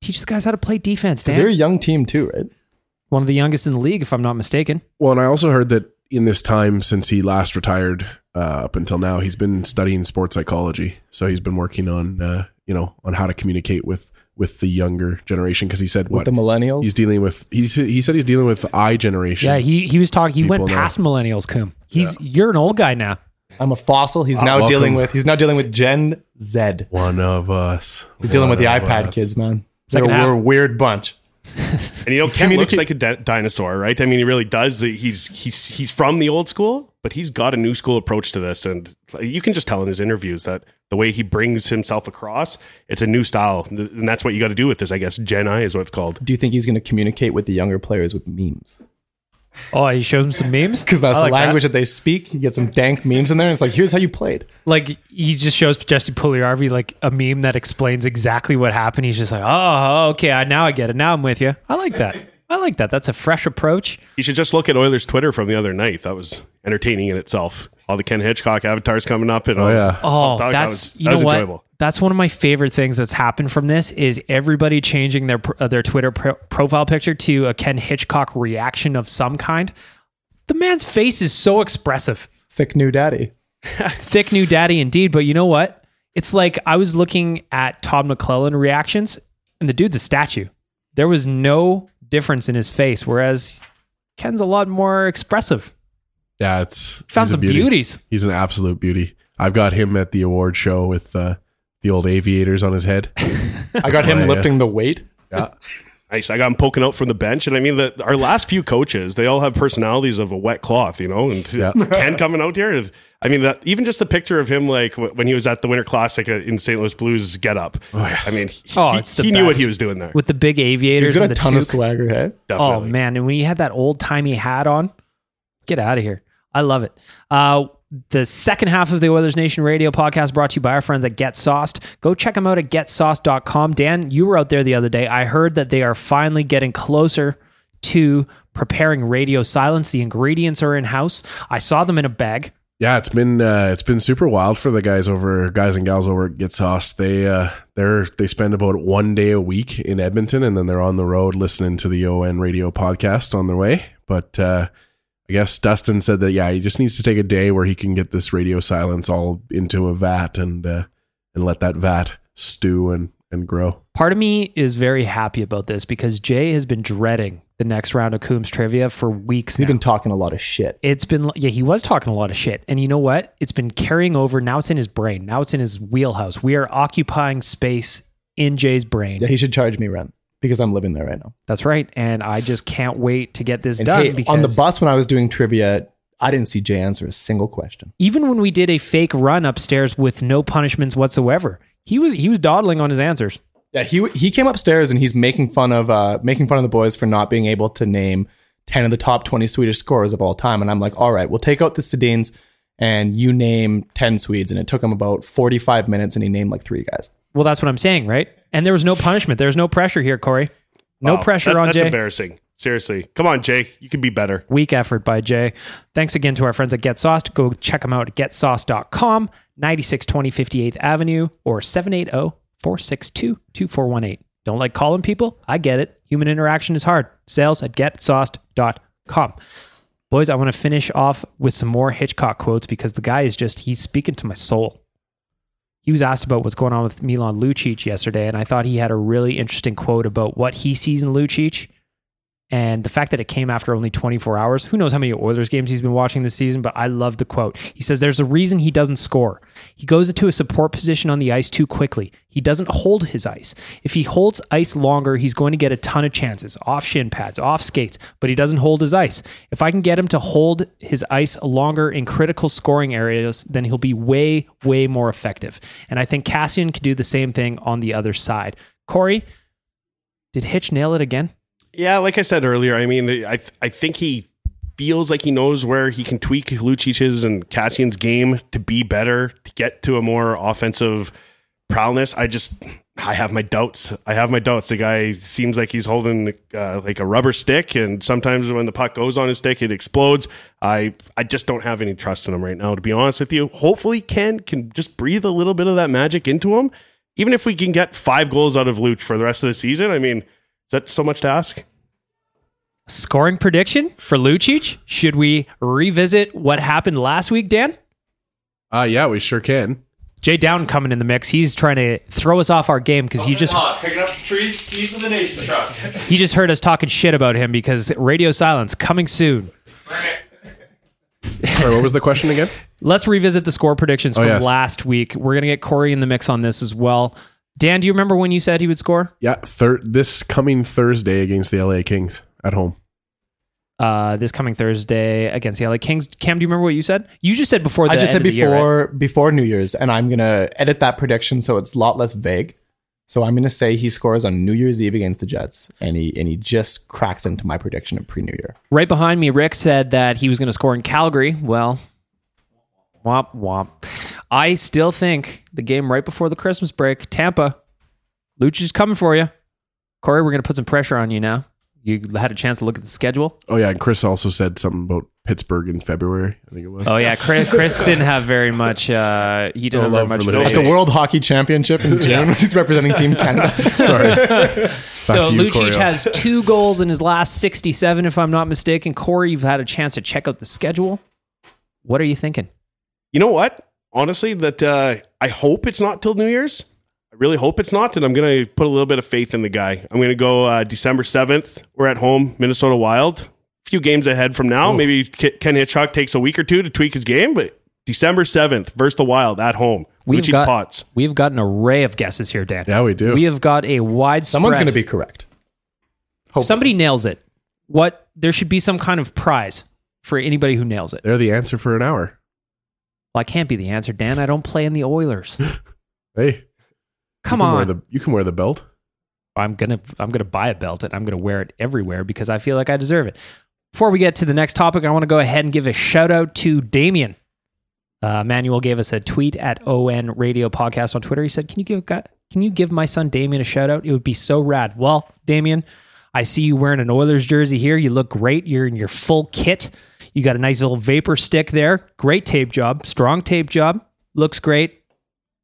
Teach the guys how to play defense. because Dan. they're a young team too right one of the youngest in the league, if I'm not mistaken. Well, and I also heard that in this time since he last retired uh, up until now, he's been studying sports psychology. So he's been working on uh, you know on how to communicate with with the younger generation because he said with what the millennials he's dealing with. He said- he said he's dealing with I generation. Yeah, he he was talking. He went People now. past millennials, Coom. He's you're an old guy now. i'm a fossil he's uh, now welcome. dealing with he's now dealing with gen z one of us. he's dealing with the ipad us. kids man Second They're- half. we're a weird bunch And you know, Ken looks like a di- dinosaur, right? I mean, he really does. He's he's he's from the old school, but he's got a new school approach to this, and you can just tell in his interviews that the way he brings himself across, it's a new style, and that's what you got to do with this. I guess Gen I is what it's called. do you think he's going to communicate with the younger players with memes Oh, you showed him some memes because that's I the like that. language that. they speak you get some dank memes in there and it's like here's how you played like he just shows Jesse Puljujarvi like a meme that explains exactly what happened. He's just like, oh, okay, I, now I get it. Now I'm with you. I like that. I like that. That's a fresh approach. You should just look at Oilers Twitter from the other night. That was entertaining in itself. All the Ken Hitchcock avatars coming up, and Oh all- yeah. Oh, that that's was- you that know was what? enjoyable. That's one of my favorite things that's happened from this is everybody changing their uh, their Twitter pro- profile picture to a Ken Hitchcock reaction of some kind. The man's face is so expressive. thick new daddy thick new daddy indeed. But you know what? It's like I was looking at Todd McLellan reactions, and the dude's a statue. There was no difference in his face, whereas Ken's a lot more expressive. Yeah, it's Found some beauty. beauties. He's an absolute beauty. I've got him at the award show with uh, the old aviators on his head. i got him why, uh, lifting the weight Yeah. Nice. I got him poking out from the bench, and I mean, the, our last few coaches, they all have personalities of a wet cloth, you know. And Yeah. Ken coming out here, I mean, that, even just the picture of him, like w- when he was at the Winter Classic uh, in St. Louis Blues, get up. yes. I mean, he, Oh, he- it's the he knew what he was doing there. with the big aviators he's got and a the ton of toque. swagger hey Oh man, and when he had that old timey hat on, get out of here. I love it. Uh, the second half of the Oilers Nation radio podcast brought to you by our friends at Get Sauced. Go check them out at getsauce.com. Dan, you were out there the other day. I heard that they are finally getting closer to preparing radio silence. The ingredients are in house. I saw them in a bag. Yeah, it's been uh, it's been super wild for the guys over guys and gals over at Get Sauce. They uh, they're they spend about one day a week in Edmonton, and then they're on the road listening to the ON Radio podcast on their way. But uh, I guess Dustin said that yeah, he just needs to take a day where he can get this radio silence all into a vat and uh, and let that vat stew and and grow. Part of me is very happy about this because Jay has been dreading the next round of Coombs trivia for weeks he's now. been talking a lot of shit. It's been yeah he was talking a lot of shit. And you know what? It's been carrying over. Now it's in his brain. Now it's in his wheelhouse. We are occupying space in jay's brain. Yeah he should charge me rent because i'm living there right now that's right and i just can't wait to get this And done hey, because on the bus when I was doing trivia, I didn't see Jay answer a single question. even when we did a fake run upstairs with no punishments whatsoever he was he was dawdling on his answers Yeah, he he came upstairs and he's making fun of uh making fun of the boys for not being able to name ten of the top twenty Swedish scorers of all time. And I'm like, all right, we'll take out the Sedins and you name ten Swedes. And it took him about forty five minutes, and he named like three guys. well that's what i'm saying right and there was no punishment there was no pressure here corey no Wow, pressure that- on That's jay That's embarrassing. Seriously, come on, Jay. You can be better. Weak effort by Jay. Thanks again to our friends at Get Sauced. Go check them out at getsauce.com, 9620 58th Avenue, or 780 462 2418. Don't like calling people? I get it. Human interaction is hard. Sales at getsauced.com. Boys, I want to finish off with some more Hitchcock quotes because the guy is just, he's speaking to my soul. He was asked about what's going on with Milan Lucic yesterday, and I thought he had a really interesting quote about what he sees in Lucic and the fact that it came after only 24 hours. Who knows how many Oilers games he's been watching this season, but I love the quote. He says, There's a reason he doesn't score. He goes into a support position on the ice too quickly. He doesn't hold his ice. If he holds ice longer, he's going to get a ton of chances off shin pads, off skates, but he doesn't hold his ice. If I can get him to hold his ice longer in critical scoring areas, then he'll be way, way more effective. And I think Kassian can do the same thing on the other side. Corey, did Hitch nail it again? Yeah, like I said earlier, I mean, I th- I think he feels like he knows where he can tweak Lucic's and Kassian's game to be better, to get to a more offensive prowess. I just I have my doubts. I have my doubts. The guy seems like he's holding uh, like a rubber stick, and sometimes when the puck goes on his stick, it explodes. I I just don't have any trust in him right now, to be honest with you. Hopefully, Ken can just breathe a little bit of that magic into him. Even if we can get five goals out of Luch for the rest of the season, I mean, that so much to ask? Scoring prediction for Lucic? Should we revisit what happened last week, Dan? Uh, yeah, we sure can. Jay Down coming in the mix. He's trying to throw us off our game because you just picking up the trees, keys of the nation truck. he just heard us talking shit about him because radio silence coming soon. Sorry, what was the question again? Let's revisit the score predictions Oh, from yes. last week. We're gonna get Corey in the mix on this as well. Dan, do you remember when you said he would score? Yeah, thir- this coming Thursday against the LA Kings at home. Uh, this coming Thursday against the LA Kings. Cam, do you remember what you said? You just said before. The I just end said of the year, right? before before New Year's, and I'm gonna edit that prediction so it's a lot less vague. So I'm gonna say he scores on New Year's Eve against the Jets, and he and he just cracks into my prediction of pre New Year. Right behind me, Rick said that he was going to score in Calgary. Well, womp womp. I still think the game right before the Christmas break, Tampa, Luch is coming for you. Corey, we're going to put some pressure on you now. You had a chance to look at the schedule. Oh yeah, and Chris also said something about Pittsburgh in February. I think it was. Oh yeah, Chris, Chris didn't have very much. Uh, he didn't No have very much. the. At the World Hockey Championship in June, he's representing Team Canada. Sorry. Back So to you, Lucic Corio. has two goals in his last 67, if I'm not mistaken. Corey, you've had a chance to check out the schedule. What are you thinking? You know what? Honestly, that uh, I hope it's not till New Year's. I really hope it's not, and I'm going to put a little bit of faith in the guy. I'm going to go uh, December 7th. We're at home, Minnesota Wild. A few games ahead from now. Maybe K- Ken Hitchcock takes a week or two to tweak his game, but December 7th versus the Wild at home. We've Lucci got Potts. we've got an array of guesses here, Dan. Yeah, we do. We have got a wide. Someone's gonna be correct. Hopefully. somebody nails it. What there should be some kind of prize for anybody who nails it. They're the answer for an hour. Well, I can't be the answer, Dan. I don't play in the Oilers. Hey, Come you on. the, you can wear the belt. I'm gonna I'm gonna buy a belt and I'm gonna wear it everywhere because I feel like I deserve it. Before we get to the next topic, I want to go ahead and give a shout out to Damien. Uh, Manuel gave us a tweet at ON Radio Podcast on Twitter. He said, "Can you give Can you give my son Damien a shout out? It would be so rad." Well, Damien, I see you wearing an Oilers jersey here. You look great. You're in your full kit. You got a nice little vapor stick there. Great tape job. Strong tape job. Looks great.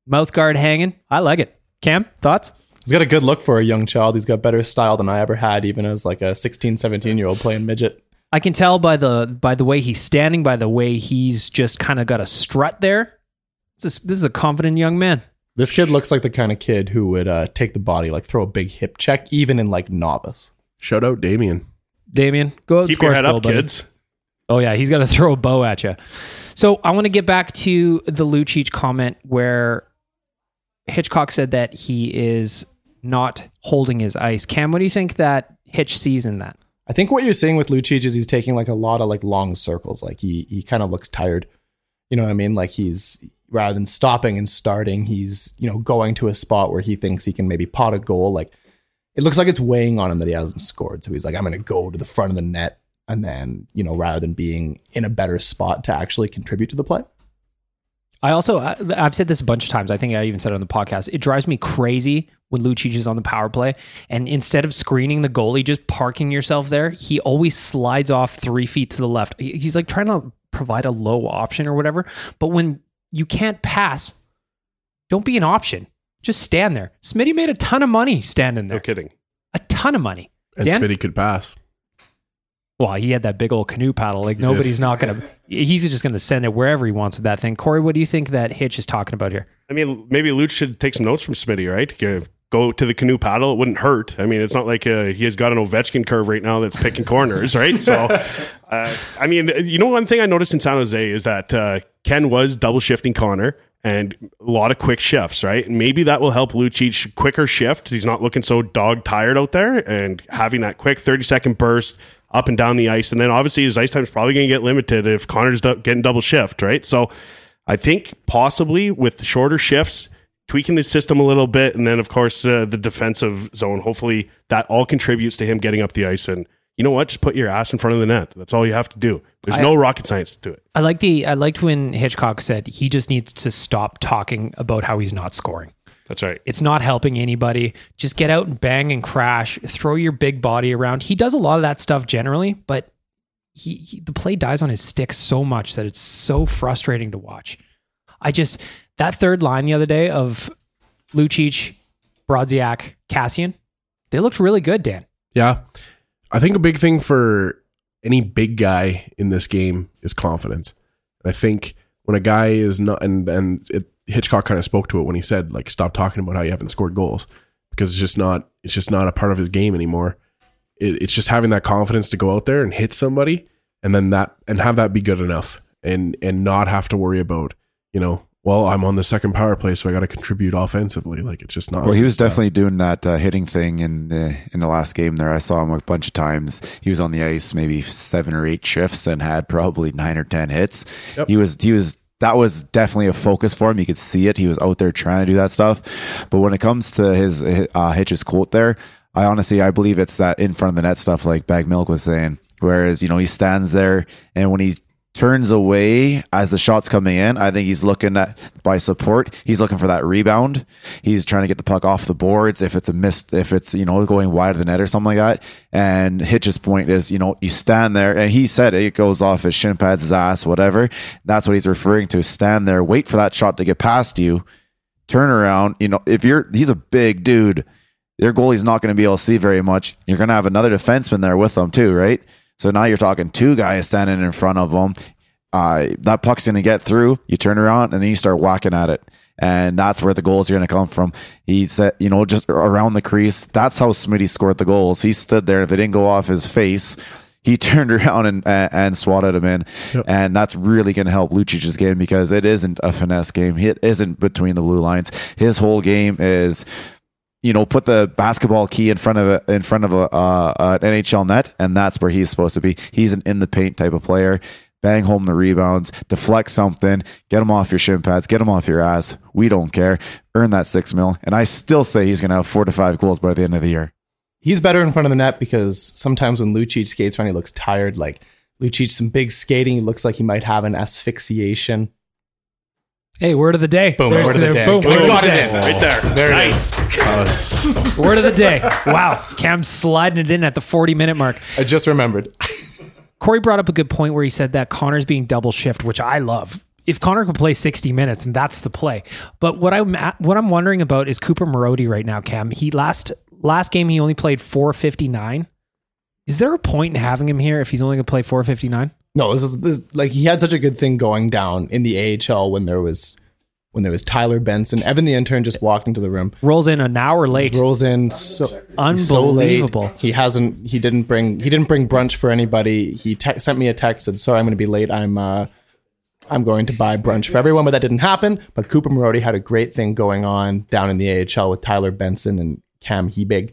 Mouth guard hanging. I like it. Cam, thoughts? He's got a good look for a young child. He's got better style than I ever had, even as like a 16, 17 year old playing midget. I can tell by the by the way he's standing, by the way he's just kind of got a strut there. This is, this is a confident young man. This kid looks like the kind of kid who would uh, take the body, like throw a big hip check, even in like novice. Shout out Damien. Damien, go out Keep score your a head goal, up, buddy. kids. Oh yeah, he's to throw a bow at you. So I want to get back to the Lucic comment where Hitchcock said that he is not holding his ice. Cam, what do you think that Hitch sees in that? I think what you're seeing with Lucic is he's taking like a lot of like long circles. Like he he kind of looks tired. You know what I mean? Like he's rather than stopping and starting, he's you know going to a spot where he thinks he can maybe pot a goal. Like it looks like it's weighing on him that he hasn't scored. So he's like, I'm going to go to the front of the net, and then you know rather than being in a better spot to actually contribute to the play. I also I- I've said this a bunch of times. I think I even said it on the podcast. It drives me crazy when Lucic is on the power play, and instead of screening the goalie, just parking yourself there, he always slides off three feet to the left. He's like trying to provide a low option or whatever. But when you can't pass, don't be an option. Just stand there. Smitty made a ton of money standing there No kidding. A ton of money. And Dan? Smitty could pass. Well, he had that big old canoe paddle. Like nobody's not gonna. He's just gonna send it wherever he wants with that thing. Corey, what do you think that Hitch is talking about here? I mean, maybe Luch should take some notes from Smitty, right? Go- to the canoe paddle. It wouldn't hurt. I mean, it's not like uh, he has got an Ovechkin curve right now that's picking corners, right? So, uh, I mean, you know, one thing I noticed in San Jose is that uh, Ken was double shifting Connor and a lot of quick shifts, right? And maybe that will help Lucic quicker shift. He's not looking so dog tired out there and having that quick 30 second burst up and down the ice. And then obviously his ice time is probably going to get limited if Connor's getting double shift, right? So I think possibly with shorter shifts, tweaking the system a little bit, and then of course uh, the defensive zone. Hopefully that all contributes to him getting up the ice. And you know what? Just put your ass in front of the net. That's all you have to do. There's I- no rocket science to it. I like the. I liked when Hitchcock said he just needs to stop talking about how he's not scoring. That's right. It's not helping anybody. Just get out and bang and crash. Throw your big body around. He does a lot of that stuff generally, but he, he the play dies on his stick so much that it's so frustrating to watch. I just that third line the other day of Lucic, Brodziak, Kassian, they looked really good, Dan. Yeah. I think a big thing for any big guy in this game is confidence. And I think when a guy is not, and, and it, Hitchcock kind of spoke to it when he said, like, stop talking about how you haven't scored goals because it's just not, it's just not a part of his game anymore. It, it's just having that confidence to go out there and hit somebody and then that, and have that be good enough and, and not have to worry about, you know, well, I'm on the second power play, so I got to contribute offensively. Like it's just not. Well, he was not- definitely doing that uh, hitting thing in the in the last game. There, I saw him a bunch of times. He was on the ice maybe seven or eight shifts and had probably nine or ten hits. Yep. He was he was that was definitely a focus for him. You could see it. He was out there trying to do that stuff. But when it comes to his uh, Hitch's quote there, I honestly I believe it's that in front of the net stuff like Bag Milk was saying. Whereas you know he stands there and when he turns away as the shot's coming in. I think he's looking at by support. He's looking for that rebound. He's trying to get the puck off the boards. If it's a missed, if it's you know going wide of the net or something like that. And Hitch's point is, you know, you stand there, and he said it goes off his shin pads, his ass, whatever. That's what he's referring to. Stand there, wait for that shot to get past you, turn around. You know, if you're he's a big dude. Your goalie's not going to be able to see very much. You're going to have another defenseman there with them too, right? So now you're talking two guys standing in front of them. Uh, that puck's going to get through. You turn around and then you start whacking at it. And that's where the goals are going to come from. He said, you know, just around the crease. That's how Smitty scored the goals. He stood there. If they didn't go off his face, he turned around and, and, and swatted him in. And that's really going to help Lucic's game because it isn't a finesse game. It isn't between the blue lines. His whole game is you know, put the basketball key in front of a, in front of a, uh, an NHL net, and that's where he's supposed to be. He's an in the paint type of player. Bang home the rebounds, deflect something, get him off your shin pads, get him off your ass. We don't care. Earn that six mil, and I still say he's going to have four to five goals by the end of the year. He's better in front of the net because sometimes when Lucic skates around, he looks tired. Like Lucic, some big skating, he looks like he might have an asphyxiation. Hey, word of the day. Boom, There's word of the day. Boom, I word of got the it day. in. Right there. There it nice. Us. Word of the day. Wow. Cam sliding it in at the 40 minute mark. I just remembered. Corey brought up a good point where he said that Connor's being double shift, which I love. If Connor could play 60 minutes, and that's the play. But what I'm at- what I'm wondering about is Cooper Marody right now, Cam. He last last game he only played 459. Is there a point in having him here if he's only going to play 459? No, this is this like he had such a good thing going down in the AHL when there was when there was Tyler Benson. Evan the intern just walked into the room. Rolls in an hour late. Rolls in so so late. Unbelievable. he hasn't. He didn't bring. He didn't bring brunch for anybody. He te- sent me a text said, "Sorry, I'm going to be late. I'm uh, I'm going to buy brunch for everyone." But that didn't happen. But Cooper Marody had a great thing going on down in the AHL with Tyler Benson and Cam Hebig.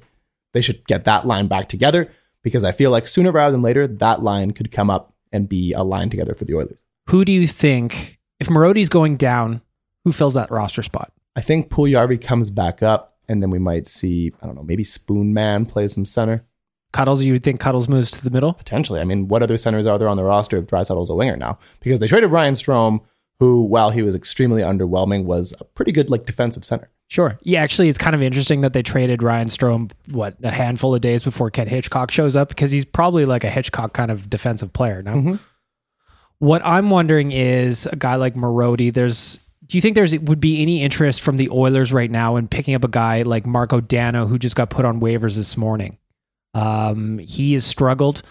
They should get that line back together because I feel like sooner rather than later that line could come up and be a line together for the Oilers. Who do you think, if Marody's going down, who fills that roster spot? I think Puljujärvi comes back up, and then we might see I don't know maybe Spoon Man play some center. Cuddles, you would think Cuddles moves to the middle? Potentially. I mean, what other centers are there on the roster if Draisaitl's a winger now? Because they traded Ryan Strome, who, while he was extremely underwhelming, was a pretty good like defensive center. Sure. Yeah, actually, it's kind of interesting that they traded Ryan Strome, what, a handful of days before Ken Hitchcock shows up because he's probably like a Hitchcock kind of defensive player now. What I'm wondering is a guy like Marody, there's. Do you think there's would be any interest from the Oilers right now in picking up a guy like Marko Dano who just got put on waivers this morning? Um, he has struggled.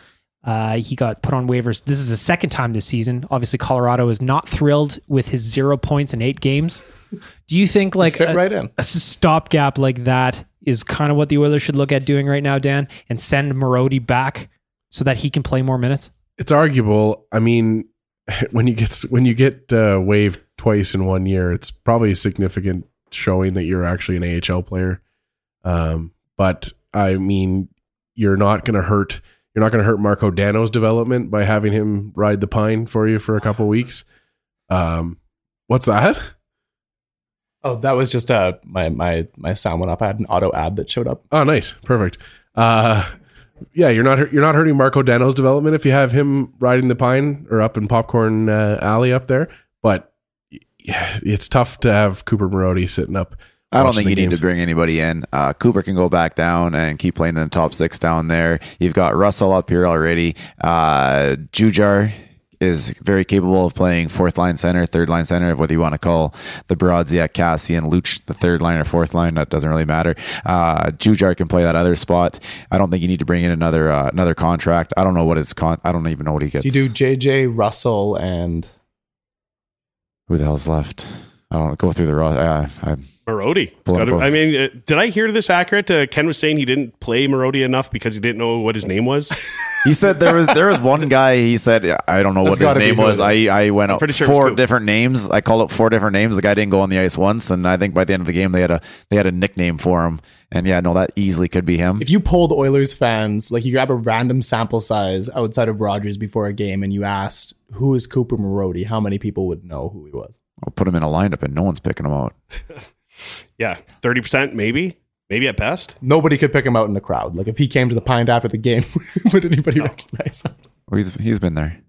Uh, he got put on waivers. This is the second time this season. Obviously, Colorado is not thrilled with his zero points in eight games. Do you think like Fit a, right in. a stopgap like that is kind of what the Oilers should look at doing right now, Dan, and send Marody back so that he can play more minutes? It's arguable. I mean, when you get when you get uh, waived twice in one year, it's probably a significant showing that you're actually an AHL player. Um, but I mean, you're not going to hurt. You're not going to hurt Marko Dano's development by having him ride the pine for you for a couple weeks. Um, what's that? Oh, that was just uh my my my sound went up. I had an auto ad that showed up. Oh, nice, perfect. Uh, yeah, you're not you're not hurting Marko Dano's development if you have him riding the pine or up in Popcorn uh, Alley up there. But yeah, it's tough to have Cooper Marody sitting up. I don't think the you need to bring anybody in. Uh, Cooper can go back down and keep playing in the top six down there. You've got Russell up here already. Uh, Jujar is very capable of playing fourth line center, third line center, whether you want to call the Brodziak, Cassie, and Luch the third line or fourth line. That doesn't really matter. Uh, Jujar can play that other spot. I don't think you need to bring in another uh, another contract. I don't know what his con. I don't even know what he gets. So you do JJ Russell and Who the hell's left? I don't go through the. ro- Uh, I, Marody. It's Pull it gotta- I mean, uh, did I hear this accurate? Uh, Ken was saying he didn't play Marody enough because he didn't know what his name was. He said there was there was one guy. He said I don't know what his name was. it I is. I went up sure four different names. I called it four different names. The guy didn't go on the ice once, and I think by the end of the game they had a they had a nickname for him. And yeah, no, that easily could be him. if you polled Oilers fans, like you grab a random sample size outside of Rogers before a game and you asked who is Cooper Marody, how many people would know who he was? I'll put him in a lineup, and no one's picking him out. yeah, thirty percent, maybe, maybe at best. Nobody could pick him out in the crowd. Like if he came to the pint after the game, would anybody recognize him? Oh, he's he's been there.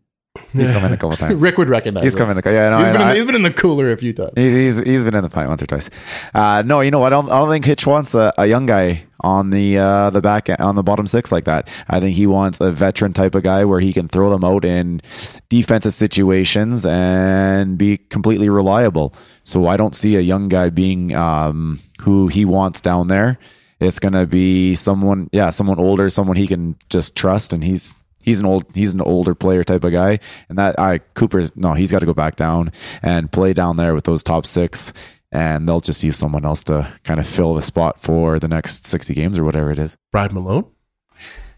He's come in a couple times. Rick would recognize He's come in. A, couple. yeah, no, He's I- been, in I- he's been in the cooler a few times. He- He's he's been in the fight once or twice. Uh, no, you know what? I don't I don't think Hitch wants a, a young guy on the uh, the back on the bottom six like that. I think he wants a veteran type of guy where he can throw them out in defensive situations and be completely reliable. So I don't see a young guy being um, who he wants down there. It's gonna be someone, yeah, someone older, someone he can just trust, and he's he's an old he's an older player type of guy and that i cooper's no he's got to go back down and play down there with those top six and they'll just use someone else to kind of fill the spot for the next 60 games or whatever it is Brad Malone.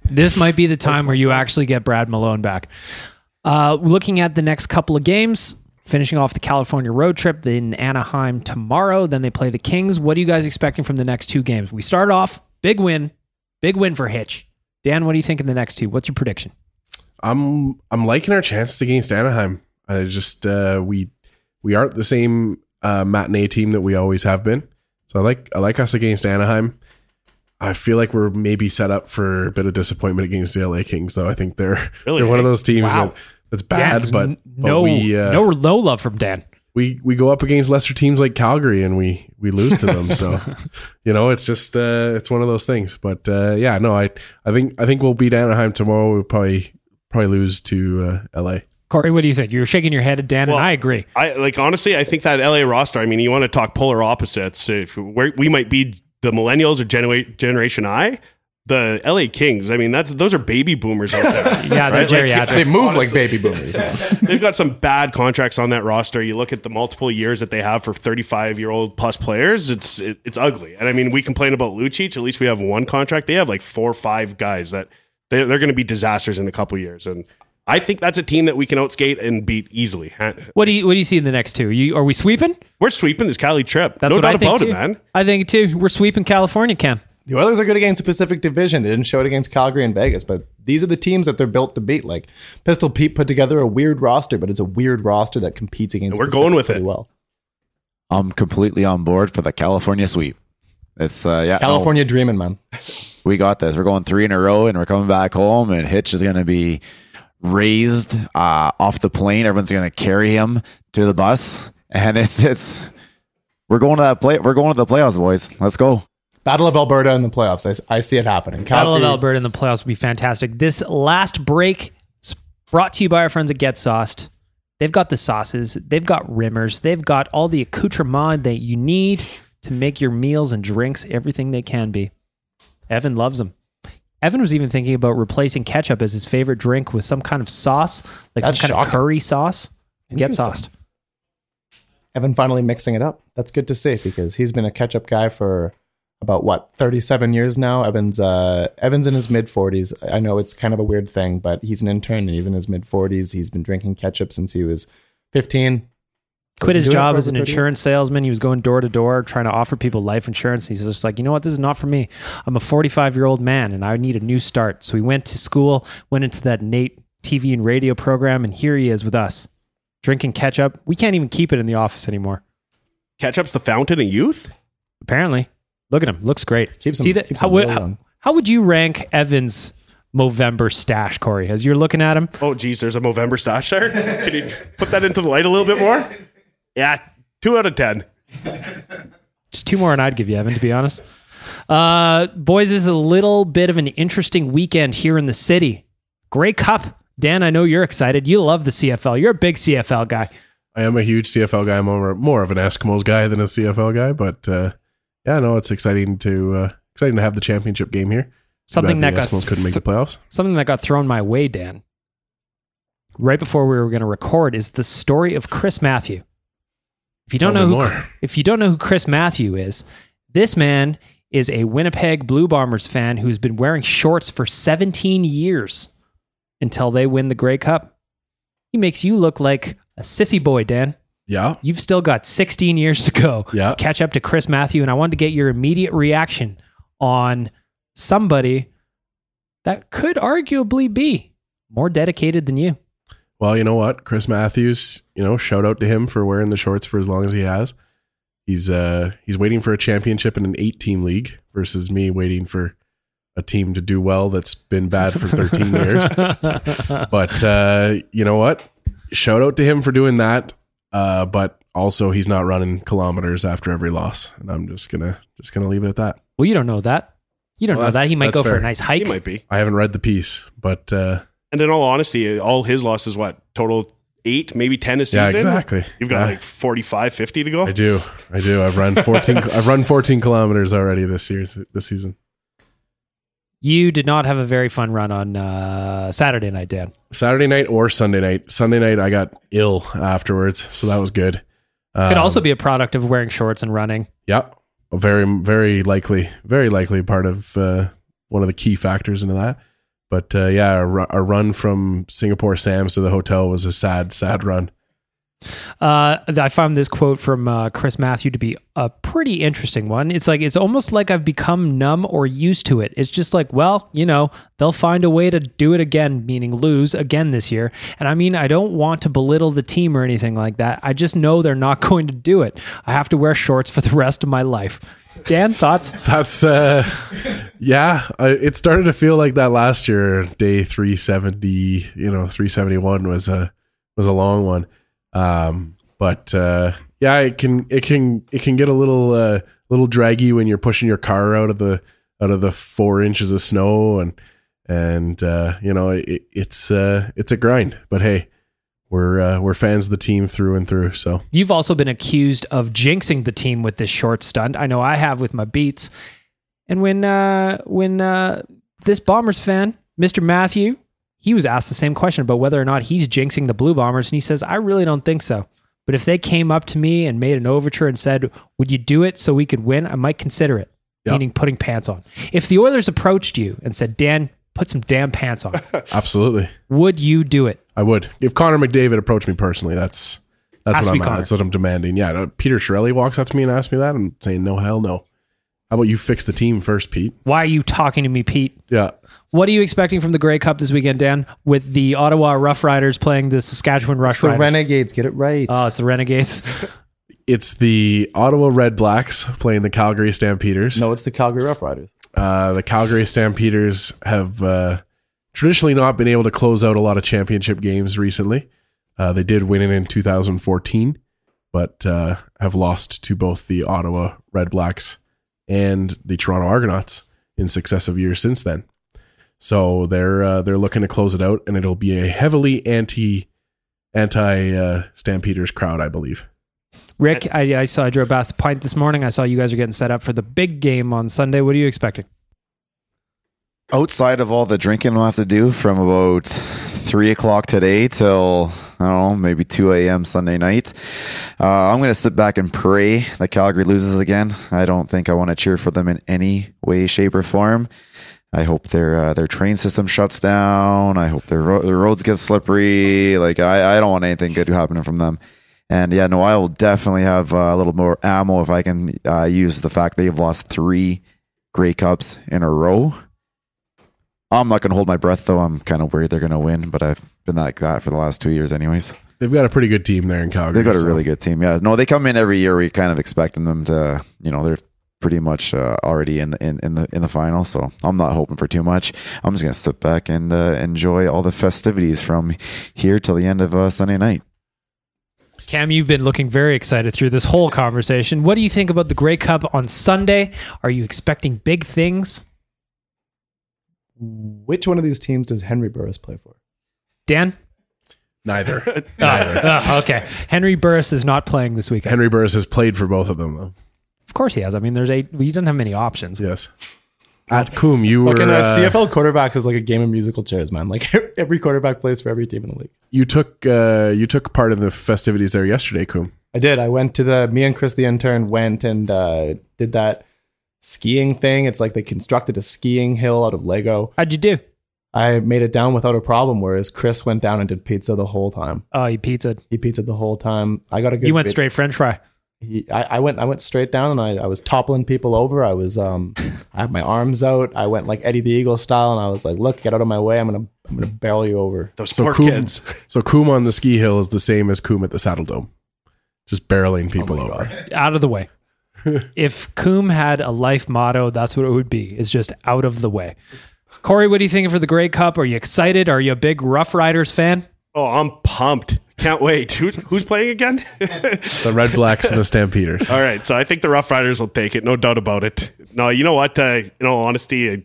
This might be the time where you actually get Brad Malone back. Uh, looking at the next couple of games, finishing off the California road trip in Anaheim tomorrow. Then they play the Kings. What are you guys expecting from the next two games? We start off big win, big win for Hitch. Dan, what do you think in the next two? What's your prediction? I'm I'm liking our chances against Anaheim. I just uh, we we aren't the same uh, matinee team that we always have been. So I like I like us against Anaheim. I feel like we're maybe set up for a bit of disappointment against the LA Kings, though. I think they're Really, they're one of eh? those teams Wow. that that's bad, Dan, but, but no, we uh, no, no love from Dan. We we go up against lesser teams like Calgary and we we lose to them. so you know, it's just uh, it's one of those things. But uh, yeah, no, I I think I think we'll beat Anaheim tomorrow. We'll probably probably lose to uh, LA. Corey, what do you think? You're shaking your head at Dan, Well, and I agree. I like honestly, I think that LA roster. I mean, you want to talk polar opposites. If we're, we might be the millennials or genera- Generation I, the LA Kings. I mean, that's those are baby boomers out there. Yeah, they're right? Like, They geriatrics. move like baby boomers, they've got some bad contracts on that roster. You look at the multiple years that they have for 35 year old plus players. It's it, it's ugly. And I mean, we complain about Lucic. At least we have one contract. They have like four or five guys that they're, they're going to be disasters in a couple years. And I think that's a team that we can outskate and beat easily. What do you What do you see in the next two? You, are we sweeping? We're sweeping this Cali trip. That's no what doubt I think about too. it, man. I think too. We're sweeping California, Cam. The Oilers are good against the Pacific Division. They didn't show it against Calgary and Vegas, but these are the teams that they're built to beat. Like Pistol Pete put together a weird roster, but it's a weird roster that competes against. And we're Pacific going with pretty it. well. i'm completely on board for the california sweep it's uh yeah no, California dreaming, man. we got this we're going three in a row and we're coming back home and hitch is going to be raised uh off the plane everyone's going to carry him to the bus and it's it's we're going to that play we're going to the playoffs boys let's go Battle of Alberta in the playoffs. I, I see it happening. Battle of Alberta in the playoffs would be fantastic. This last break is brought to you by our friends at Get Sauced. They've got the sauces, they've got rimmers, they've got all the accoutrement that you need to make your meals and drinks everything they can be. Evan loves them. Evan was even thinking about replacing ketchup as his favorite drink with some kind of sauce, like That's some kind of curry sauce. Get sauced. Evan finally mixing it up. That's good to see because he's been a ketchup guy for about what 37 years now. Evan's uh Evan's in his mid 40s. I know it's kind of a weird thing, but he's an intern and he's in his mid 40s. He's been drinking ketchup since he was 15. Quit his job as an everybody. insurance salesman. He was going door to door trying to offer people life insurance. He's just like, you know what? This is not for me. I'm a 45 year old man and I need a new start. So he went to school, went into that Nate TV and radio program, and here he is with us drinking ketchup. We can't even keep it in the office anymore. Ketchup's the fountain of youth. Apparently, look at him. Looks great. Keeps him- See that? keeps How, him would- how, young. how would you rank Evan's Movember stash, Corey? As you're looking at him, Oh, geez, there's a Movember stash there. Can you put that into the light a little bit more? Yeah, two out of ten. Just two more, and I'd give you Evan, to be honest. Uh, boys, this is a little bit of an interesting weekend here in the city. Grey Cup. Dan, I know you're excited. You love the CFL. You're a big CFL guy. I am a huge CFL guy. I'm more, more of an Eskimos guy than a CFL guy, but uh, yeah, no, it's exciting to uh, exciting to have the championship game here. Something that the got Eskimos couldn't make the playoffs. something that got thrown my way, Dan. Right before we were going to record is the story of Chris Matthew. If you don't know who, more. if you don't know who Chris Matthew is, this man is a Winnipeg Blue Bombers fan who's been wearing shorts for 17 years until they win the Grey Cup. He makes you look like a sissy boy, Dan. Yeah, You've still got 16 years to go. Yeah. Catch up to Chris Matthew. And I wanted to get your immediate reaction on somebody that could arguably be more dedicated than you. Well, you know what, Chris Matthews. You know, shout out to him for wearing the shorts for as long as he has. He's uh he's waiting for a championship in an eight team league versus me waiting for a team to do well that's been bad for 13 years. But uh, you know what? Shout out to him for doing that. Uh, but also he's not running kilometers after every loss, and I'm just gonna just gonna leave it at that. Well, you don't know that. You don't Well, know that. He might that's go for a nice hike. He might be. I haven't read the piece, but uh, And in all honesty, all his losses, what total eight, maybe ten a season. yeah, exactly. You've got Yeah. like 45, 50 to go. I do, I do. I've run 14. I've run 14 kilometers already this year, this season. You did not have a very fun run on uh, Saturday night, Dan. Saturday night or Sunday night. Sunday night, I got ill afterwards, so that was good. Could Um, also be a product of wearing shorts and running. Yep. Very, very likely, very likely part of uh, one of the key factors into that. But uh, yeah, a run from Singapore Sam's to the hotel was a sad, sad run. Uh, I found this quote from uh, Chris Matthew to be a pretty interesting one. It's like, it's almost like I've become numb or used to it. It's just like, well, you know, they'll find a way to do it again, meaning lose again this year. And I mean, I don't want to belittle the team or anything like that. I just know they're not going to do it. I have to wear shorts for the rest of my life. Dan, thoughts? That's, uh, yeah, I, it started to feel like that last year. Day 370, you know, 371 was a, was a long one. Um, but, uh, yeah, it can, it can, it can get a little, uh, little draggy when you're pushing your car out of the, out of the four inches of snow and, and, uh, you know, it, it's, uh, it's a grind, but hey, we're, uh, we're fans of the team through and through. So You've also been accused of jinxing the team with this short stunt. I know I have with my beats. And when uh, when uh, this Bombers fan, Mr. Matthew, he was asked the same question about whether or not he's jinxing the Blue Bombers, and he says, "I really don't think so. But if they came up to me and made an overture and said, "Would you do it so we could win?" I might consider it." Yeah. Meaning putting pants on. If the Oilers approached you and said, "Dan, put some damn pants on," absolutely. would you do it? I would. If Connor McDavid approached me personally, that's that's Has what I'm that's what I'm demanding. Yeah, Peter Chiarelli walks up to me and asks me that. I'm saying no, hell no. How about you fix the team first, Pete? Why are you talking to me, Pete? Yeah, What are you expecting from the Grey Cup this weekend, Dan? With the Ottawa Rough Riders playing the Saskatchewan Rush It's the Riders. Renegades. Get it right. oh, it's the Renegades. it's the Ottawa Red Blacks playing the Calgary Stampeders. no, it's the Calgary Rough Riders. Uh, the Calgary Stampeders have uh, traditionally not been able to close out a lot of championship games recently. Uh, they did win it in 2014, but uh, have lost to both the Ottawa Red Blacks and the Toronto Argonauts in successive years since then. So they're uh, they're looking to close it out, and it'll be a heavily anti anti uh, Stampeders crowd, I believe. Rick, I, I saw I drove past the pint this morning. I saw you guys are getting set up for the big game on Sunday. What are you expecting? outside of all the drinking we'll have to do from about three o'clock today till I don't know, maybe two a.m. Sunday night, uh, I'm going to sit back and pray that Calgary loses again. I don't think I want to cheer for them in any way, shape, or form. I hope their uh, their train system shuts down. I hope their, ro- their roads get slippery. Like I, I don't want anything good happening from them. And yeah, no, I will definitely have uh, a little more ammo if I can uh, use the fact they've lost three Grey Cups in a row. I'm not going to hold my breath though. I'm kind of worried they're going to win, but I've been like that for the last two years, anyways. They've got a pretty good team there in Calgary. They've got a really good team. Yeah, no, they come in every year. We're kind of expecting them to, you know, they're pretty much uh, already in, in in the in the final. So I'm not hoping for too much. I'm just gonna sit back and uh, enjoy all the festivities from here till the end of uh, Sunday night. Cam, you've been looking very excited through this whole conversation. What do you think about the Grey Cup on Sunday? Are you expecting big things? Which one of these teams does Henry Burris play for? Dan? Neither. Neither. Oh, okay. Henry Burris is not playing this weekend. Henry Burris has played for both of them, though. Of course he has. I mean, there's eight. We don't have many options. Yes. At Coom, you were Fucking uh, uh, CFL quarterbacks is like a game of musical chairs, man. Like every quarterback plays for every team in the league. you took uh, you took part in the festivities there yesterday, Coom. I did. I went to the me and Chris the intern went and uh, did that skiing thing. It's like they constructed a skiing hill out of Lego. How'd you do? I made it down without a problem, whereas Chris went down and did pizza the whole time. Oh, he pizza. He pizzaed the whole time. I got a good. You went vid- straight French fry. He, I, I went I went straight down and I, I was toppling people over. I was um I had my arms out. I went like Eddie the Eagle style and I was like, look, get out of my way. I'm gonna I'm gonna barrel you over. Those So poor Coom, kids. so Coom on the ski hill is the same as Coom at the Saddle Dome, just barreling people over. Out of the way. if Coom had a life motto, that's what it would be. It's just out of the way. Corey, what are you thinking for the Grey Cup? Are you excited? Are you a big Rough Riders fan? Oh, I'm pumped. Can't wait. Who, who's playing again? The Red Blacks and the Stampeders. All right, so I think the Rough Riders will take it, no doubt about it. No, you know what? Uh, in all honesty, I-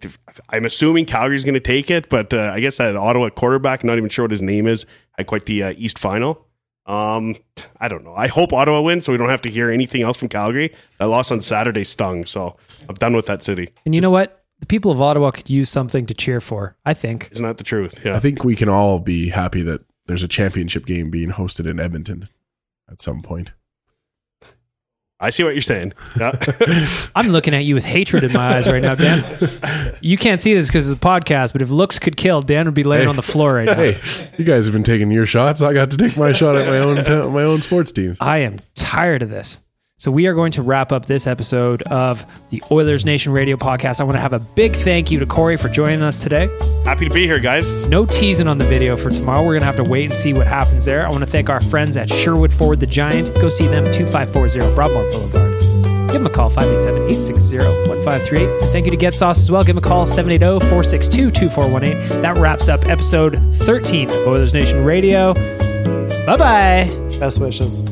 I'm assuming Calgary's going to take it, but uh, I guess that Ottawa quarterback, not even sure what his name is, had quite the uh, East final. Um, I don't know. I hope Ottawa wins, so we don't have to hear anything else from Calgary. That loss on Saturday stung, so I'm done with that city. And you know what? The people of Ottawa could use something to cheer for, I think. Isn't that the truth? Yeah. I think we can all be happy that there's a championship game being hosted in Edmonton at some point. I see what you're saying. Yeah. I'm looking at you with hatred in my eyes right now, Dan. You can't see this because it's a podcast, but if looks could kill, Dan would be laying Hey. on the floor right now. Hey, you guys have been taking your shots. I got to take my shot at my own ta- my own sports teams. I am tired of this. So we are going to wrap up this episode of the Oilers Nation Radio podcast. I want to have a big thank you to Corey for joining us today. Happy to be here, guys. No teasing on the video for tomorrow. We're going to have to wait and see what happens there. I want to thank our friends at Sherwood Ford the Giant. Go see them 2540 Broadmoor Boulevard. Give them a call 587-860-1538. And thank you to Get Sauce as well. Give them a call 780-462-2418. That wraps up episode 13 of Oilers Nation Radio. Bye-bye. Best wishes.